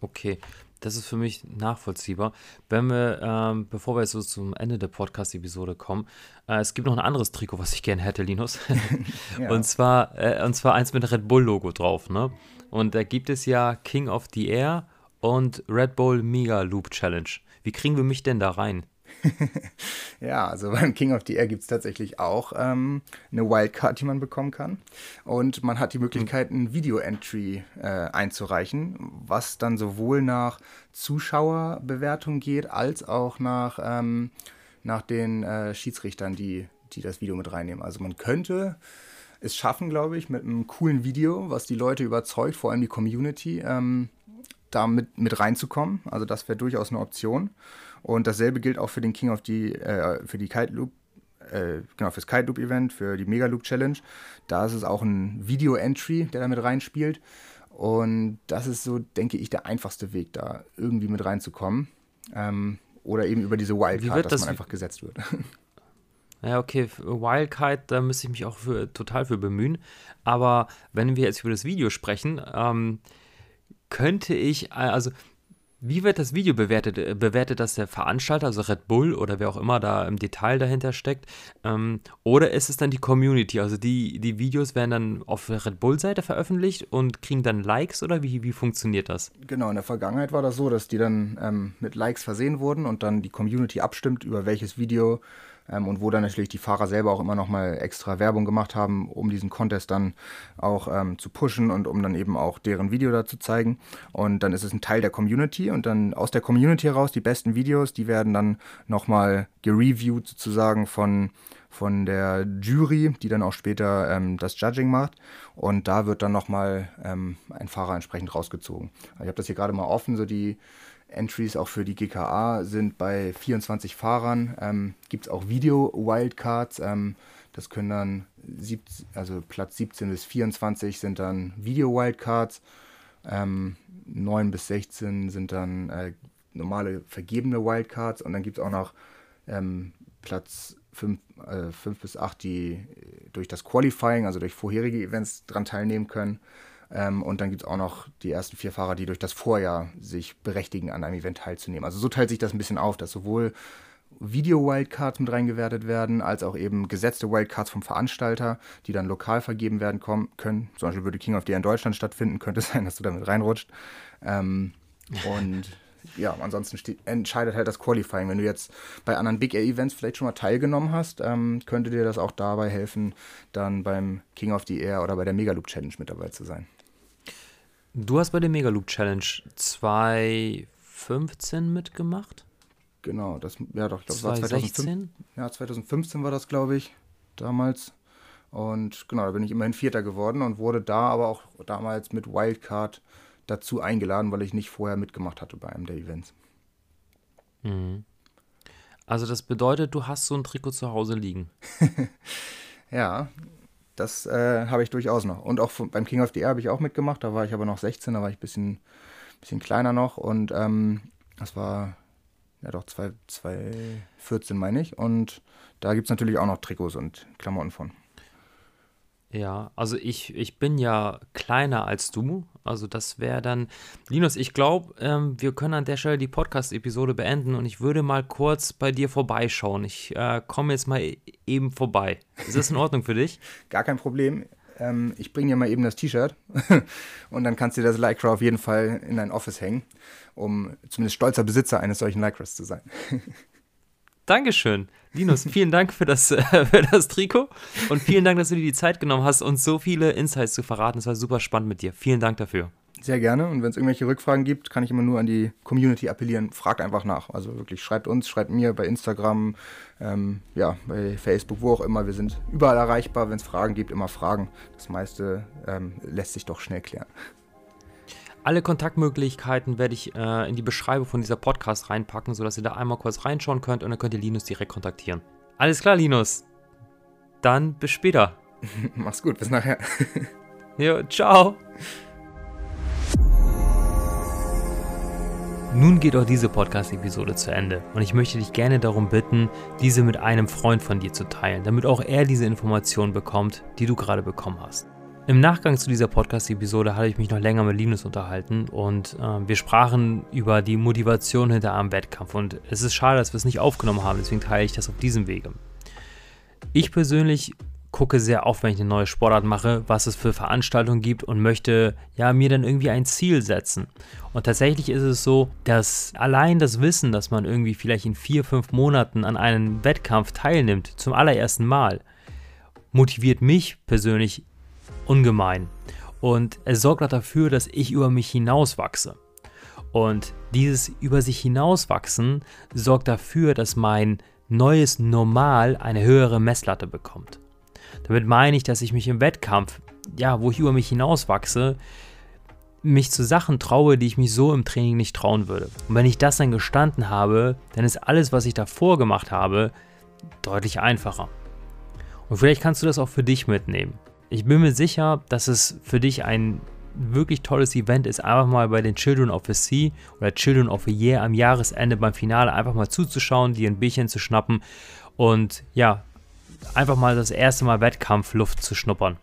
Okay, das ist für mich nachvollziehbar. Wenn wir, ähm, bevor wir jetzt so zum Ende der Podcast-Episode kommen, äh, es gibt noch ein anderes Trikot, was ich gerne hätte, Linus. ja. Und zwar, äh, und zwar eins mit Red Bull-Logo drauf, ne? Und da gibt es ja King of the Air und Red Bull Mega Loop Challenge. Wie kriegen wir mich denn da rein? ja, also beim King of the Air gibt es tatsächlich auch ähm, eine Wildcard, die man bekommen kann. Und man hat die Möglichkeit, ein Video-Entry äh, einzureichen, was dann sowohl nach Zuschauerbewertung geht, als auch nach, ähm, nach den äh, Schiedsrichtern, die, die das Video mit reinnehmen. Also man könnte es schaffen, glaube ich, mit einem coolen Video, was die Leute überzeugt, vor allem die Community, ähm, da mit, mit reinzukommen. Also das wäre durchaus eine Option. Und dasselbe gilt auch für den King of the, äh, für die Kite Loop, äh, genau, fürs Kite Loop Event, für die Mega Loop Challenge. Da ist es auch ein Video-Entry, der da mit reinspielt. Und das ist so, denke ich, der einfachste Weg, da irgendwie mit reinzukommen. Ähm, oder eben über diese Wildcard, dass das man einfach gesetzt wird. Ja, okay, Wildkite, da müsste ich mich auch für, total für bemühen. Aber wenn wir jetzt über das Video sprechen, ähm, könnte ich, äh, also wie wird das Video bewertet? Äh, bewertet das der Veranstalter, also Red Bull oder wer auch immer da im Detail dahinter steckt? Ähm, oder ist es dann die Community? Also die, die Videos werden dann auf der Red Bull-Seite veröffentlicht und kriegen dann Likes oder wie, wie funktioniert das? Genau, in der Vergangenheit war das so, dass die dann ähm, mit Likes versehen wurden und dann die Community abstimmt, über welches Video ähm, und wo dann natürlich die Fahrer selber auch immer nochmal extra Werbung gemacht haben, um diesen Contest dann auch ähm, zu pushen und um dann eben auch deren Video da zu zeigen. Und dann ist es ein Teil der Community und dann aus der Community heraus die besten Videos, die werden dann nochmal gereviewt sozusagen von von der Jury, die dann auch später ähm, das Judging macht. Und da wird dann nochmal ähm, ein Fahrer entsprechend rausgezogen. Ich habe das hier gerade mal offen, so die Entries auch für die GKA sind bei 24 Fahrern. Ähm, Gibt es auch Video-Wildcards. Ähm, das können dann, sieb, also Platz 17 bis 24 sind dann Video-Wildcards. Ähm, 9 bis 16 sind dann äh, normale vergebene Wildcards. Und dann gibt es auch noch ähm, Platz 5, äh, 5 bis 8, die durch das Qualifying, also durch vorherige Events dran teilnehmen können. Ähm, und dann gibt es auch noch die ersten vier Fahrer, die durch das Vorjahr sich berechtigen, an einem Event teilzunehmen. Also so teilt sich das ein bisschen auf, dass sowohl Video-Wildcards mit reingewertet werden, als auch eben gesetzte Wildcards vom Veranstalter, die dann lokal vergeben werden können. Zum Beispiel würde King of the Air in Deutschland stattfinden, könnte es sein, dass du damit reinrutscht. Ähm, und ja, ansonsten entscheidet halt das Qualifying. Wenn du jetzt bei anderen Big Air Events vielleicht schon mal teilgenommen hast, ähm, könnte dir das auch dabei helfen, dann beim King of the Air oder bei der Megaloop Challenge mit dabei zu sein. Du hast bei der Megaloop Challenge 2015 mitgemacht? Genau, das, ja doch, ich glaube, war 2015. Ja, 2015 war das, glaube ich, damals. Und genau, da bin ich immerhin Vierter geworden und wurde da aber auch damals mit Wildcard dazu eingeladen, weil ich nicht vorher mitgemacht hatte bei einem der Events. Mhm. Also das bedeutet, du hast so ein Trikot zu Hause liegen. ja, das äh, habe ich durchaus noch. Und auch beim King of the Air habe ich auch mitgemacht. Da war ich aber noch 16, da war ich ein bisschen, bisschen kleiner noch. Und ähm, das war, ja doch, 2014 meine ich. Und da gibt es natürlich auch noch Trikots und Klamotten von. Ja, also ich, ich bin ja kleiner als du. Also das wäre dann. Linus, ich glaube, ähm, wir können an der Stelle die Podcast-Episode beenden und ich würde mal kurz bei dir vorbeischauen. Ich äh, komme jetzt mal eben vorbei. Ist das in Ordnung für dich? Gar kein Problem. Ähm, ich bringe dir mal eben das T-Shirt und dann kannst du das Lycra auf jeden Fall in dein Office hängen, um zumindest stolzer Besitzer eines solchen Lycras zu sein. Dankeschön. Linus, vielen Dank für das, äh, für das Trikot und vielen Dank, dass du dir die Zeit genommen hast, uns so viele Insights zu verraten. Es war super spannend mit dir. Vielen Dank dafür. Sehr gerne. Und wenn es irgendwelche Rückfragen gibt, kann ich immer nur an die Community appellieren. Fragt einfach nach. Also wirklich, schreibt uns, schreibt mir bei Instagram, ähm, ja, bei Facebook, wo auch immer. Wir sind überall erreichbar. Wenn es Fragen gibt, immer Fragen. Das meiste ähm, lässt sich doch schnell klären. Alle Kontaktmöglichkeiten werde ich äh, in die Beschreibung von dieser Podcast reinpacken, sodass ihr da einmal kurz reinschauen könnt und dann könnt ihr Linus direkt kontaktieren. Alles klar, Linus. Dann bis später. Mach's gut, bis nachher. jo, ciao. Nun geht auch diese Podcast-Episode zu Ende und ich möchte dich gerne darum bitten, diese mit einem Freund von dir zu teilen, damit auch er diese Informationen bekommt, die du gerade bekommen hast. Im Nachgang zu dieser Podcast-Episode hatte ich mich noch länger mit Linus unterhalten und äh, wir sprachen über die Motivation hinter einem Wettkampf. Und es ist schade, dass wir es nicht aufgenommen haben, deswegen teile ich das auf diesem Wege. Ich persönlich gucke sehr auf, wenn ich eine neue Sportart mache, was es für Veranstaltungen gibt und möchte ja mir dann irgendwie ein Ziel setzen. Und tatsächlich ist es so, dass allein das Wissen, dass man irgendwie vielleicht in vier, fünf Monaten an einem Wettkampf teilnimmt, zum allerersten Mal, motiviert mich persönlich ungemein. Und es sorgt auch dafür, dass ich über mich hinauswachse. Und dieses über sich hinauswachsen sorgt dafür, dass mein neues Normal eine höhere Messlatte bekommt. Damit meine ich, dass ich mich im Wettkampf, ja, wo ich über mich hinauswachse, mich zu Sachen traue, die ich mich so im Training nicht trauen würde. Und wenn ich das dann gestanden habe, dann ist alles, was ich davor gemacht habe, deutlich einfacher. Und vielleicht kannst du das auch für dich mitnehmen. Ich bin mir sicher, dass es für dich ein wirklich tolles Event ist, einfach mal bei den Children of the Sea oder Children of the Year am Jahresende beim Finale einfach mal zuzuschauen, dir ein Bierchen zu schnappen und ja, einfach mal das erste Mal Wettkampfluft zu schnuppern.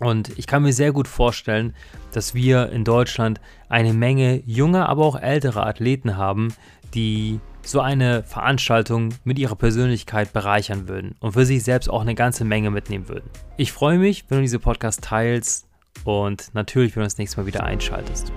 Und ich kann mir sehr gut vorstellen, dass wir in Deutschland eine Menge junger, aber auch älterer Athleten haben, die so eine Veranstaltung mit ihrer Persönlichkeit bereichern würden und für sich selbst auch eine ganze Menge mitnehmen würden. Ich freue mich, wenn du diese Podcast teilst und natürlich, wenn du das nächste Mal wieder einschaltest.